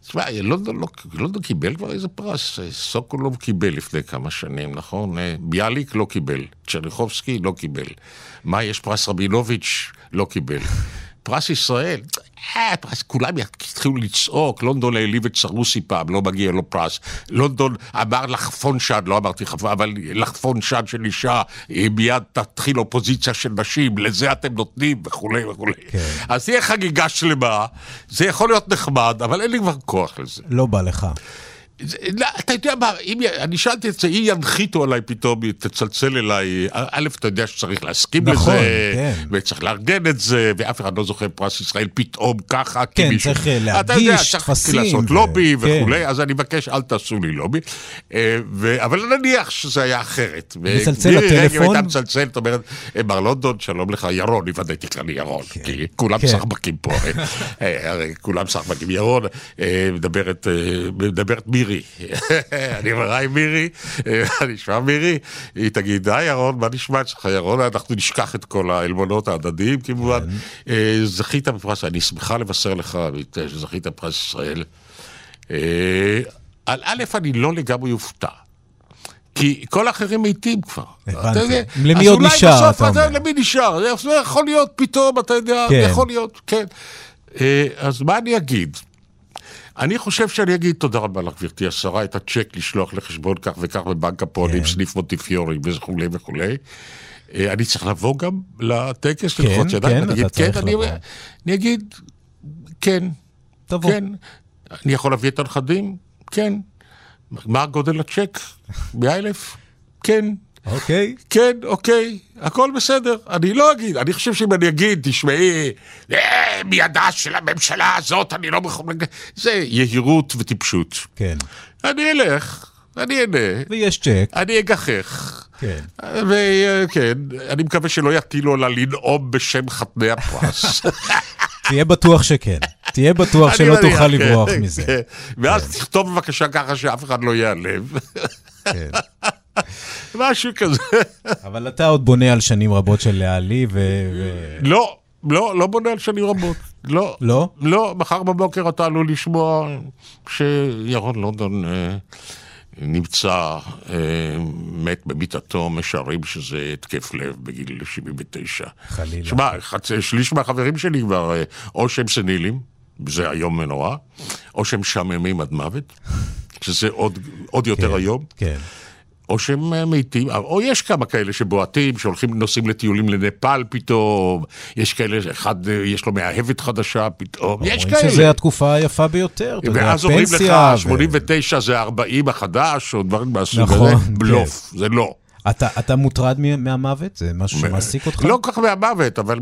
Speaker 2: תשמע, לונדון, לא, לונדון קיבל כבר איזה פרס, סוקולוב קיבל לפני כמה שנים, נכון? אה, ביאליק לא קיבל, צ'רניחובסקי לא קיבל. מה, יש פרס רבינוביץ'? לא קיבל. פרס ישראל, אה, פרס, כולם התחילו לצעוק, לונדון העליב את סרוסי פעם, לא מגיע לו פרס. לונדון אמר לחפון שד, לא אמרתי חפון, אבל לחפון שד של אישה, מיד תתחיל אופוזיציה של נשים, לזה אתם נותנים, וכולי וכולי. כן. אז תהיה חגיגה שלמה, זה יכול להיות נחמד, אבל אין לי כבר כוח לזה.
Speaker 1: לא בא לך.
Speaker 2: לא, אתה יודע מה, אם, אני שאלתי את זה, אם ינחיתו עליי פתאום, תצלצל אליי, א', אתה יודע שצריך להסכים
Speaker 1: נכון,
Speaker 2: לזה,
Speaker 1: כן.
Speaker 2: וצריך לארגן את זה, ואף אחד לא זוכר פרס ישראל פתאום ככה,
Speaker 1: כן, מישהו, צריך להגיש, אתה יודע, צריך
Speaker 2: לעשות ו... לובי כן. וכולי, אז אני מבקש, אל תעשו לי לובי. אה, ו... אבל נניח שזה היה אחרת.
Speaker 1: לצלצל לטלפון?
Speaker 2: אם הייתה מצלצלת, אומרת, אה, מר לונדון, שלום לך, ירון, אם ודאי תקרא לי ירון, כן. כי כולם כן. סחבקים פה, הרי כולם סחבקים. ירון, אה, מדברת מירי. אני אומר, היי מירי, נשמע מירי, היא תגיד, די ירון, מה נשמע אצלך ירון? אנחנו נשכח את כל העלבונות ההדדיים כמובן. כן. אה, זכית בפרס, אני שמחה לבשר לך שזכית בפרס ישראל. אה, על א', אני לא לגמרי אופתע. כי כל האחרים מתים כבר.
Speaker 1: הבנתי. למי עוד נשאר, אתה אומר?
Speaker 2: למי נשאר? זה יכול להיות פתאום, אתה יודע, כן. יכול להיות, כן. אה, אז מה אני אגיד? אני חושב שאני אגיד תודה רבה לך, גברתי השרה, את הצ'ק לשלוח לחשבון כך וכך בבנק הפועלים, כן. סניף מוטיפיורי וכולי וכולי. אה, אני צריך לבוא גם לטקס,
Speaker 1: כן, ללחוץ ידיים, כן, אתה צריך לבוא.
Speaker 2: אני אגיד, כן, תבוא. כן. אני יכול להביא את הנכדים? כן. מה גודל הצ'ק? 100 אלף? כן.
Speaker 1: אוקיי.
Speaker 2: כן, אוקיי, הכל בסדר. אני לא אגיד, אני חושב שאם אני אגיד, תשמעי, אה, מידה של הממשלה הזאת, אני לא יכול... זה יהירות וטיפשות.
Speaker 1: כן.
Speaker 2: אני אלך, אני אענה.
Speaker 1: ויש צ'ק.
Speaker 2: אני אגחך.
Speaker 1: כן.
Speaker 2: וכן, אני מקווה שלא יטילו עלה לנאום בשם חתני הפרס.
Speaker 1: תהיה בטוח שכן. תהיה בטוח שלא תוכל לברוח
Speaker 2: כן,
Speaker 1: מזה.
Speaker 2: כן. ואז תכתוב בבקשה ככה שאף אחד לא ייעלב. כן. משהו כזה.
Speaker 1: אבל אתה עוד בונה על שנים רבות של להעליב ו...
Speaker 2: לא, לא, לא בונה על שנים רבות. לא.
Speaker 1: לא?
Speaker 2: לא, מחר בבוקר אתה עלול לשמוע שירון לונדון... אה, נמצא אה, מת במיטתו, משערים שזה התקף לב בגיל 79.
Speaker 1: חלילה.
Speaker 2: שמע, שליש מהחברים שלי כבר, אה, או שהם סנילים, זה איום ונורא, או שהם משעממים עד מוות, שזה עוד, עוד יותר
Speaker 1: כן,
Speaker 2: איום.
Speaker 1: כן.
Speaker 2: או שהם אה, מתים, או יש כמה כאלה שבועטים, שהולכים, נוסעים לטיולים לנפאל פתאום, יש כאלה, אחד, אה, יש לו מאהבת חדשה פתאום, יש כאלה.
Speaker 1: אומרים שזו התקופה היפה ביותר, אתה יודע, פנסיה.
Speaker 2: ואז אומרים לך, 89 זה 40 החדש, או דברים מהסוג
Speaker 1: נכון,
Speaker 2: הזה, בלוף, כן. זה לא.
Speaker 1: אתה, אתה מוטרד מהמוות? זה משהו שמעסיק אותך?
Speaker 2: לא כל כך מהמוות, אבל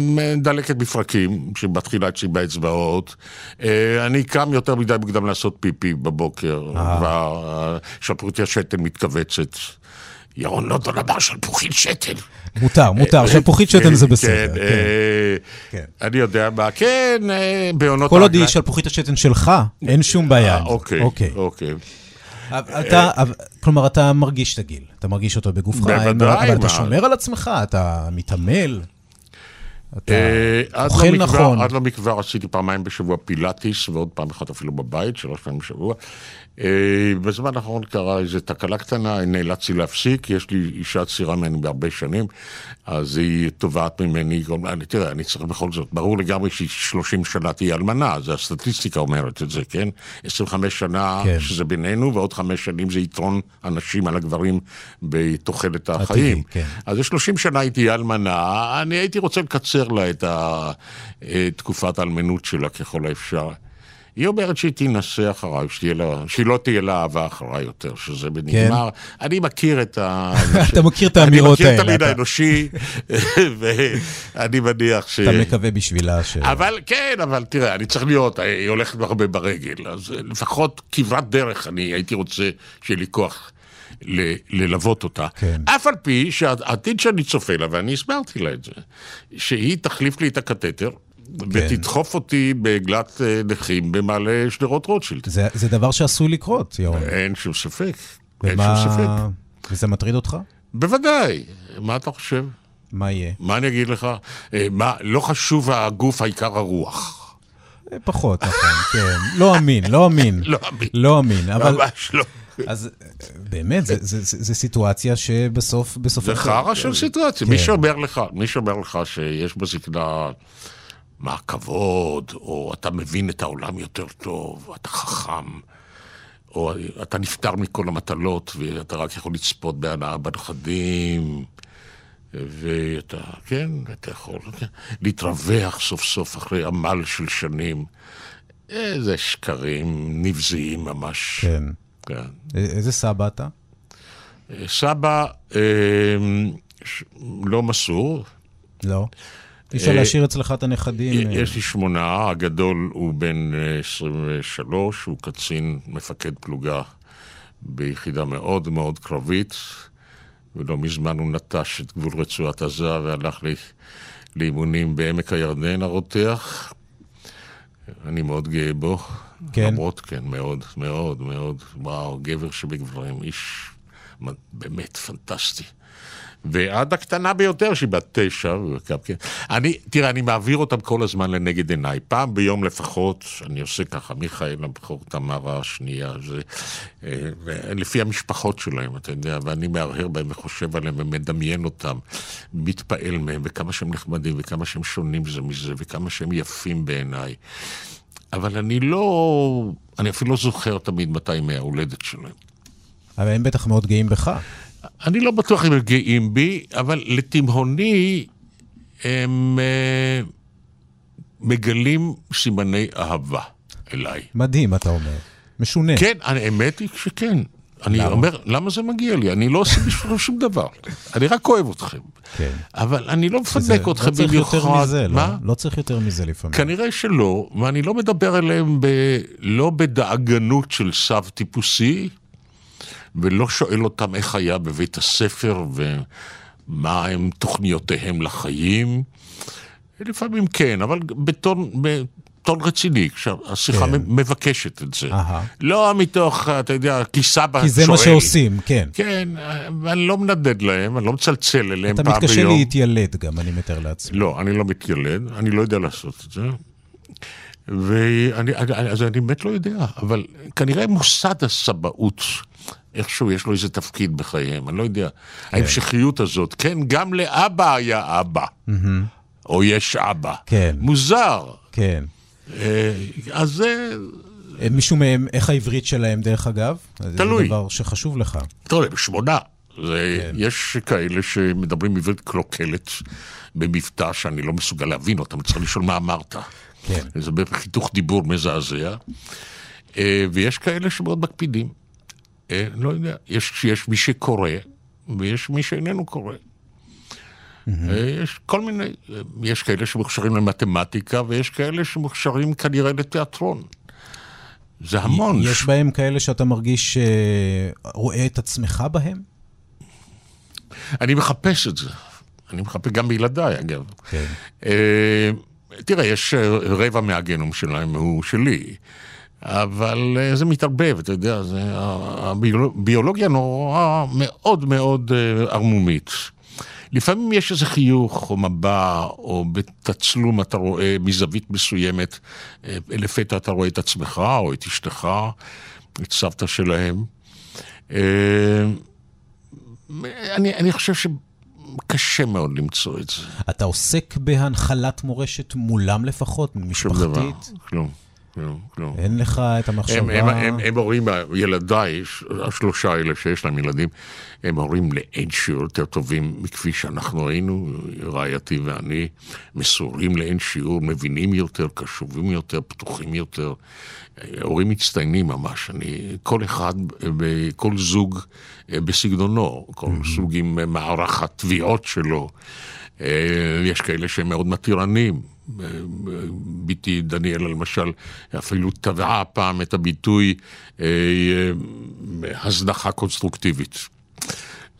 Speaker 2: מדלקת מפרקים, שמתחילה אצלי באצבעות. אה, אני קם יותר מדי מוקדם לעשות פיפי בבוקר, והשלפוחית השתן מתכווצת. ירון לונדון אמר שלפוחית שתן.
Speaker 1: מותר, מותר, אה, שלפוחית שתן זה בסדר. כן, כן.
Speaker 2: אה, כן. אני יודע מה, כן, בעונות...
Speaker 1: כל עוד היא שלפוחית השתן שלך, אין שום בעיה.
Speaker 2: אוקיי, אוקיי.
Speaker 1: אתה, כלומר, אתה מרגיש את הגיל, אתה מרגיש אותו בגופך. אבל אתה שומר על עצמך, אתה מתעמל. אתה
Speaker 2: אה,
Speaker 1: אוכל
Speaker 2: לא מכבר-
Speaker 1: נכון.
Speaker 2: עד לא מכבר עשיתי פעמיים בשבוע פילאטיס, ועוד פעם אחת אפילו בבית, שלוש פעמים בשבוע. אה, בזמן האחרון קרה איזו תקלה קטנה, נאלצתי להפסיק, יש לי אישה צעירה ממני בהרבה שנים, אז היא תובעת ממני, אני, תראה, אני צריך בכל זאת, ברור לגמרי שהיא 30 שנה תהיה אלמנה, זה הסטטיסטיקה אומרת את זה, כן? 25 שנה
Speaker 1: כן.
Speaker 2: שזה בינינו, ועוד חמש שנים זה יתרון הנשים על הגברים בתוחלת החיים.
Speaker 1: כן.
Speaker 2: אז זה 30 שנה היא תהיה אלמנה, אני הייתי רוצה לקצר לה את ה- את תקופת האלמנות שלה ככל האפשר. היא אומרת שהיא תינשא אחריי, לה, שהיא לא תהיה לה אהבה אחריי יותר, שזה נגמר. אני מכיר את ה...
Speaker 1: אתה מכיר את האמירות
Speaker 2: אני מכיר את
Speaker 1: האלה,
Speaker 2: המין האנושי, ואני מניח ש...
Speaker 1: אתה מקווה בשבילה ש...
Speaker 2: אבל כן, אבל תראה, אני צריך להיות, היא הולכת הרבה ברגל, אז לפחות כברת דרך אני הייתי רוצה שיהיה לי כוח ללוות אותה.
Speaker 1: כן.
Speaker 2: אף על פי שהעתיד שאני צופה לה, ואני הסברתי לה את זה, שהיא תחליף לי את הקתטר.
Speaker 1: כן.
Speaker 2: ותדחוף אותי בעגלת אה, נכים במעלה שדרות רוטשילד.
Speaker 1: זה, זה דבר שעשוי לקרות, ירון.
Speaker 2: אין שום ספק. אין
Speaker 1: ומה...
Speaker 2: שום ספק.
Speaker 1: וזה מטריד אותך?
Speaker 2: בוודאי. מה אתה חושב?
Speaker 1: מה יהיה?
Speaker 2: מה אני אגיד לך? אה, מה, לא חשוב הגוף, העיקר הרוח.
Speaker 1: אה, פחות, נכון, כן. לא אמין, לא אמין.
Speaker 2: לא אמין.
Speaker 1: לא אמין, אבל...
Speaker 2: ממש לא.
Speaker 1: אז אה, באמת, זה- זה- זה זה סיטואציה שבסוף, בסוף...
Speaker 2: זה חרא של סיטואציה.
Speaker 1: כן.
Speaker 2: מי שאומר לך, מי שאומר לך שיש בזקנה מה הכבוד, או אתה מבין את העולם יותר טוב, אתה חכם, או אתה נפטר מכל המטלות, ואתה רק יכול לצפות בהנאה בנכדים, ואתה, כן, אתה יכול כן, להתרווח סוף סוף אחרי עמל של שנים. איזה שקרים נבזיים ממש.
Speaker 1: כן.
Speaker 2: כן.
Speaker 1: איזה סבא אתה?
Speaker 2: סבא אה, ש- לא מסור,
Speaker 1: לא. אי אפשר
Speaker 2: אה,
Speaker 1: להשאיר אצלך את הנכדים. אה,
Speaker 2: יש לי שמונה, הגדול הוא בן אה, 23, הוא קצין, מפקד פלוגה ביחידה מאוד מאוד קרבית, ולא מזמן הוא נטש את גבול רצועת עזה והלך לי לאימונים בעמק הירדן הרותח. אני מאוד גאה בו.
Speaker 1: כן?
Speaker 2: למרות, כן, מאוד, מאוד, מאוד. וואו, גבר שבגברים, איש באמת פנטסטי. ועד הקטנה ביותר, שהיא בת תשע, כן. אני, תראה, אני מעביר אותם כל הזמן לנגד עיניי. פעם ביום לפחות, אני עושה ככה, מיכאל הבכור, תמרה השנייה, זה, אה, לפי המשפחות שלהם, אתה יודע, ואני מהרהר בהם וחושב עליהם ומדמיין אותם, מתפעל מהם, וכמה שהם נחמדים, וכמה שהם שונים זה מזה, וכמה שהם יפים בעיניי. אבל אני לא, אני אפילו לא זוכר תמיד מתי מההולדת שלהם.
Speaker 1: אבל הם בטח מאוד גאים בך.
Speaker 2: אני לא בטוח אם הם גאים בי, אבל לתימהוני הם אה, מגלים סימני אהבה אליי.
Speaker 1: מדהים, אתה אומר. משונה.
Speaker 2: כן, האמת היא שכן. אני
Speaker 1: למה?
Speaker 2: אומר, למה זה מגיע לי? אני לא עושה בשבילו שום דבר. אני רק אוהב אתכם.
Speaker 1: כן.
Speaker 2: אבל אני לא מפנק אתכם
Speaker 1: לא צריך יותר
Speaker 2: במיוחד.
Speaker 1: מזה, לא? לא צריך יותר מזה לפעמים.
Speaker 2: כנראה שלא, ואני לא מדבר אליהם ב... לא בדאגנות של סב טיפוסי, ולא שואל אותם איך היה בבית הספר ומה הם תוכניותיהם לחיים. לפעמים כן, אבל בטון, בטון רציני, כשהשיחה
Speaker 1: כן.
Speaker 2: כן. מבקשת את זה.
Speaker 1: אהה.
Speaker 2: לא מתוך, אתה יודע, כי סבא שואל.
Speaker 1: כי זה מה שעושים, כן.
Speaker 2: כן, ואני לא מנדד להם, אני לא מצלצל אליהם
Speaker 1: אתה
Speaker 2: פעם ביום.
Speaker 1: מתקשה להתיילד גם, אני מתאר לעצמי.
Speaker 2: לא, אני לא מתיילד, אני לא יודע לעשות את זה. ואני, אני- אז אני באמת לא יודע, אבל כנראה מוסד הסבאות, איכשהו יש לו איזה תפקיד בחייהם, אני לא יודע. ההמשכיות הזאת, כן, גם לאבא היה אבא, או יש אבא.
Speaker 1: כן.
Speaker 2: מוזר.
Speaker 1: כן.
Speaker 2: אה, אז זה,
Speaker 1: אה, מישהו מהם, איך העברית שלהם, דרך אגב?
Speaker 2: תלוי.
Speaker 1: זה דבר שחשוב לך.
Speaker 2: אתה יודע, שמונה. זה,
Speaker 1: כן.
Speaker 2: יש כאלה שמדברים עברית קלוקלת במבטא שאני לא מסוגל להבין אותם, צריך לשאול מה אמרת.
Speaker 1: כן.
Speaker 2: זה בחיתוך דיבור מזעזע. אה, ויש כאלה שמאוד מקפידים. לא יודע, יש, יש מי שקורא, ויש מי שאיננו קורא. אה, יש כל מיני, יש כאלה שמוכשרים למתמטיקה, ויש כאלה שמוכשרים כנראה לתיאטרון. זה המון.
Speaker 1: יש בהם כאלה שאתה מרגיש אה, רואה את עצמך בהם?
Speaker 2: אני מחפש את זה. אני מחפש גם בילדיי, אגב.
Speaker 1: כן.
Speaker 2: אה, תראה, יש אה, רבע מהגנום שלהם הוא שלי, אבל זה מתערבב, אתה יודע, זה, הביולוגיה נורא מאוד מאוד ערמומית. לפעמים יש איזה חיוך או מבע, או בתצלום אתה רואה מזווית מסוימת, אה, לפתע אתה רואה את עצמך או את אשתך, את סבתא שלהם. אה, אני, אני חושב שקשה מאוד למצוא את זה.
Speaker 1: אתה עוסק בהנחלת מורשת מולם לפחות, משפחתית?
Speaker 2: שום דבר, כלום. כלום, כלום.
Speaker 1: אין לך את המחשבה...
Speaker 2: הם, הם, הם, הם הורים, ילדיי, השלושה האלה שיש להם ילדים, הם הורים לאין שיעור יותר טובים מכפי שאנחנו היינו, רעייתי ואני, מסורים לאין שיעור, מבינים יותר, קשובים יותר, פתוחים יותר. הורים מצטיינים ממש, אני, כל אחד, כל זוג בסגנונו, כל mm-hmm. סוג עם מערך התביעות שלו. יש כאלה שהם מאוד מתירנים, ביתי דניאלה למשל, אפילו טבעה פעם את הביטוי אה, אה, הזנחה קונסטרוקטיבית.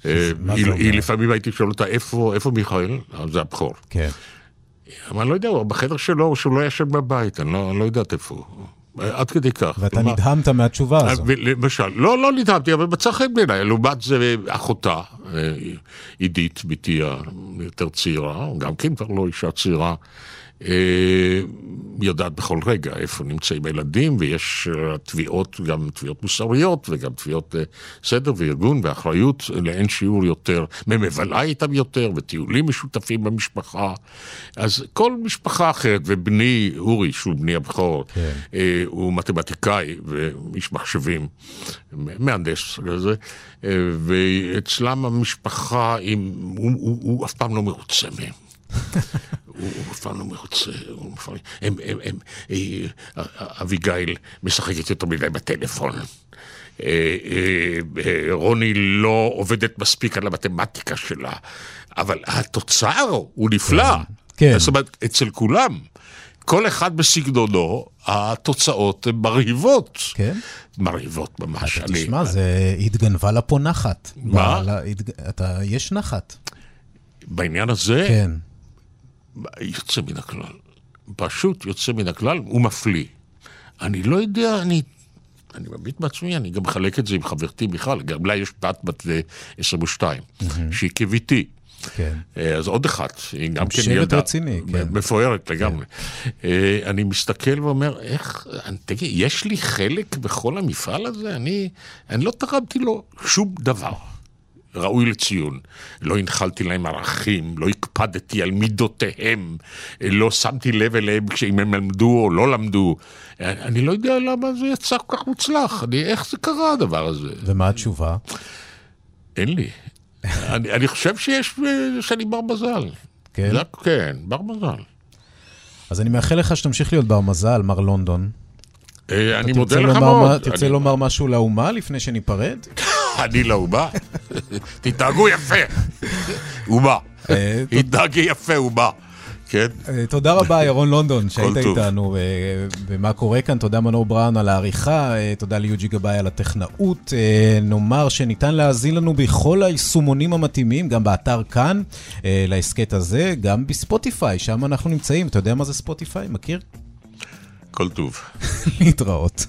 Speaker 2: אה, היא לפעמים הייתי שואל אותה, איפה מיכאל? זה הבכור. כן. אבל אני לא יודע, הוא בחדר שלו, או שהוא לא ישן בבית, אני לא, לא יודעת איפה הוא. עד כדי כך.
Speaker 1: ואתה נדהמת מהתשובה הזו.
Speaker 2: למשל, לא, לא נדהמתי, אבל מצא חן בעיניי. לעומת זה, אחותה, עידית, בתי היותר צעירה, גם כן כבר לא אישה צעירה, אה, יודעת בכל רגע איפה נמצאים הילדים, ויש אה, תביעות, גם תביעות מוסריות, וגם תביעות אה, סדר וארגון ואחריות לאין שיעור יותר, מבלה איתם יותר, וטיולים משותפים במשפחה. אז כל משפחה אחרת, ובני אורי, שהוא בני הבכור, כן. הוא מתמטיקאי ואיש מחשבים, מהנדס כזה, ואצלם המשפחה, הוא, הוא, הוא אף פעם לא מרוצה מהם. הוא אף פעם לא מרוצה, אה, אביגיל משחקת יותר מדי בטלפון. אה, אה, רוני לא עובדת מספיק על המתמטיקה שלה, אבל התוצר הוא נפלא. כן. זאת אומרת, אצל כולם. כל אחד בסגנונו, התוצאות הן מרהיבות. כן? מרהיבות ממש.
Speaker 1: אתה תשמע, זה התגנבה לה פה נחת.
Speaker 2: מה?
Speaker 1: יש נחת.
Speaker 2: בעניין הזה?
Speaker 1: כן.
Speaker 2: יוצא מן הכלל. פשוט יוצא מן הכלל ומפליא. אני לא יודע, אני... אני מביט בעצמי, אני גם מחלק את זה עם חברתי מיכל, גם לה יש בת בת 22, mm-hmm. שהיא כביתי. כן. אה, אז עוד אחת, היא גם כן ילדה...
Speaker 1: רציני, כן.
Speaker 2: מפוארת לגמרי. כן. אני מסתכל ואומר, איך, תגיד, יש לי חלק בכל המפעל הזה? אני, אני לא תרמתי לו שום דבר. ראוי לציון. לא הנחלתי להם ערכים, לא הקפדתי על מידותיהם, לא שמתי לב אליהם כשאם הם למדו או לא למדו. אני לא יודע למה זה יצא כל כך מוצלח, אני, איך זה קרה הדבר הזה.
Speaker 1: ומה התשובה?
Speaker 2: אין לי. אני, אני חושב שיש, שאני בר מזל. כן? זה, כן, בר מזל.
Speaker 1: אז אני מאחל לך שתמשיך להיות בר מזל, מר לונדון.
Speaker 2: אה, אני מודה לך מאוד.
Speaker 1: תרצה לומר משהו לאומה לפני שניפרד?
Speaker 2: אני לאומה? תתנהגו יפה. אומה. אה, התנהגי יפה, אומה. כן.
Speaker 1: אה, תודה רבה, ירון לונדון, שהיית איתנו ומה קורה כאן. תודה מנור בראון על העריכה, תודה ליוג'י גבאי על הטכנאות. נאמר שניתן להאזין לנו בכל היישומונים המתאימים, גם באתר כאן, להסכת הזה, גם בספוטיפיי, שם אנחנו נמצאים. אתה יודע מה זה ספוטיפיי? מכיר?
Speaker 2: כל טוב.
Speaker 1: להתראות.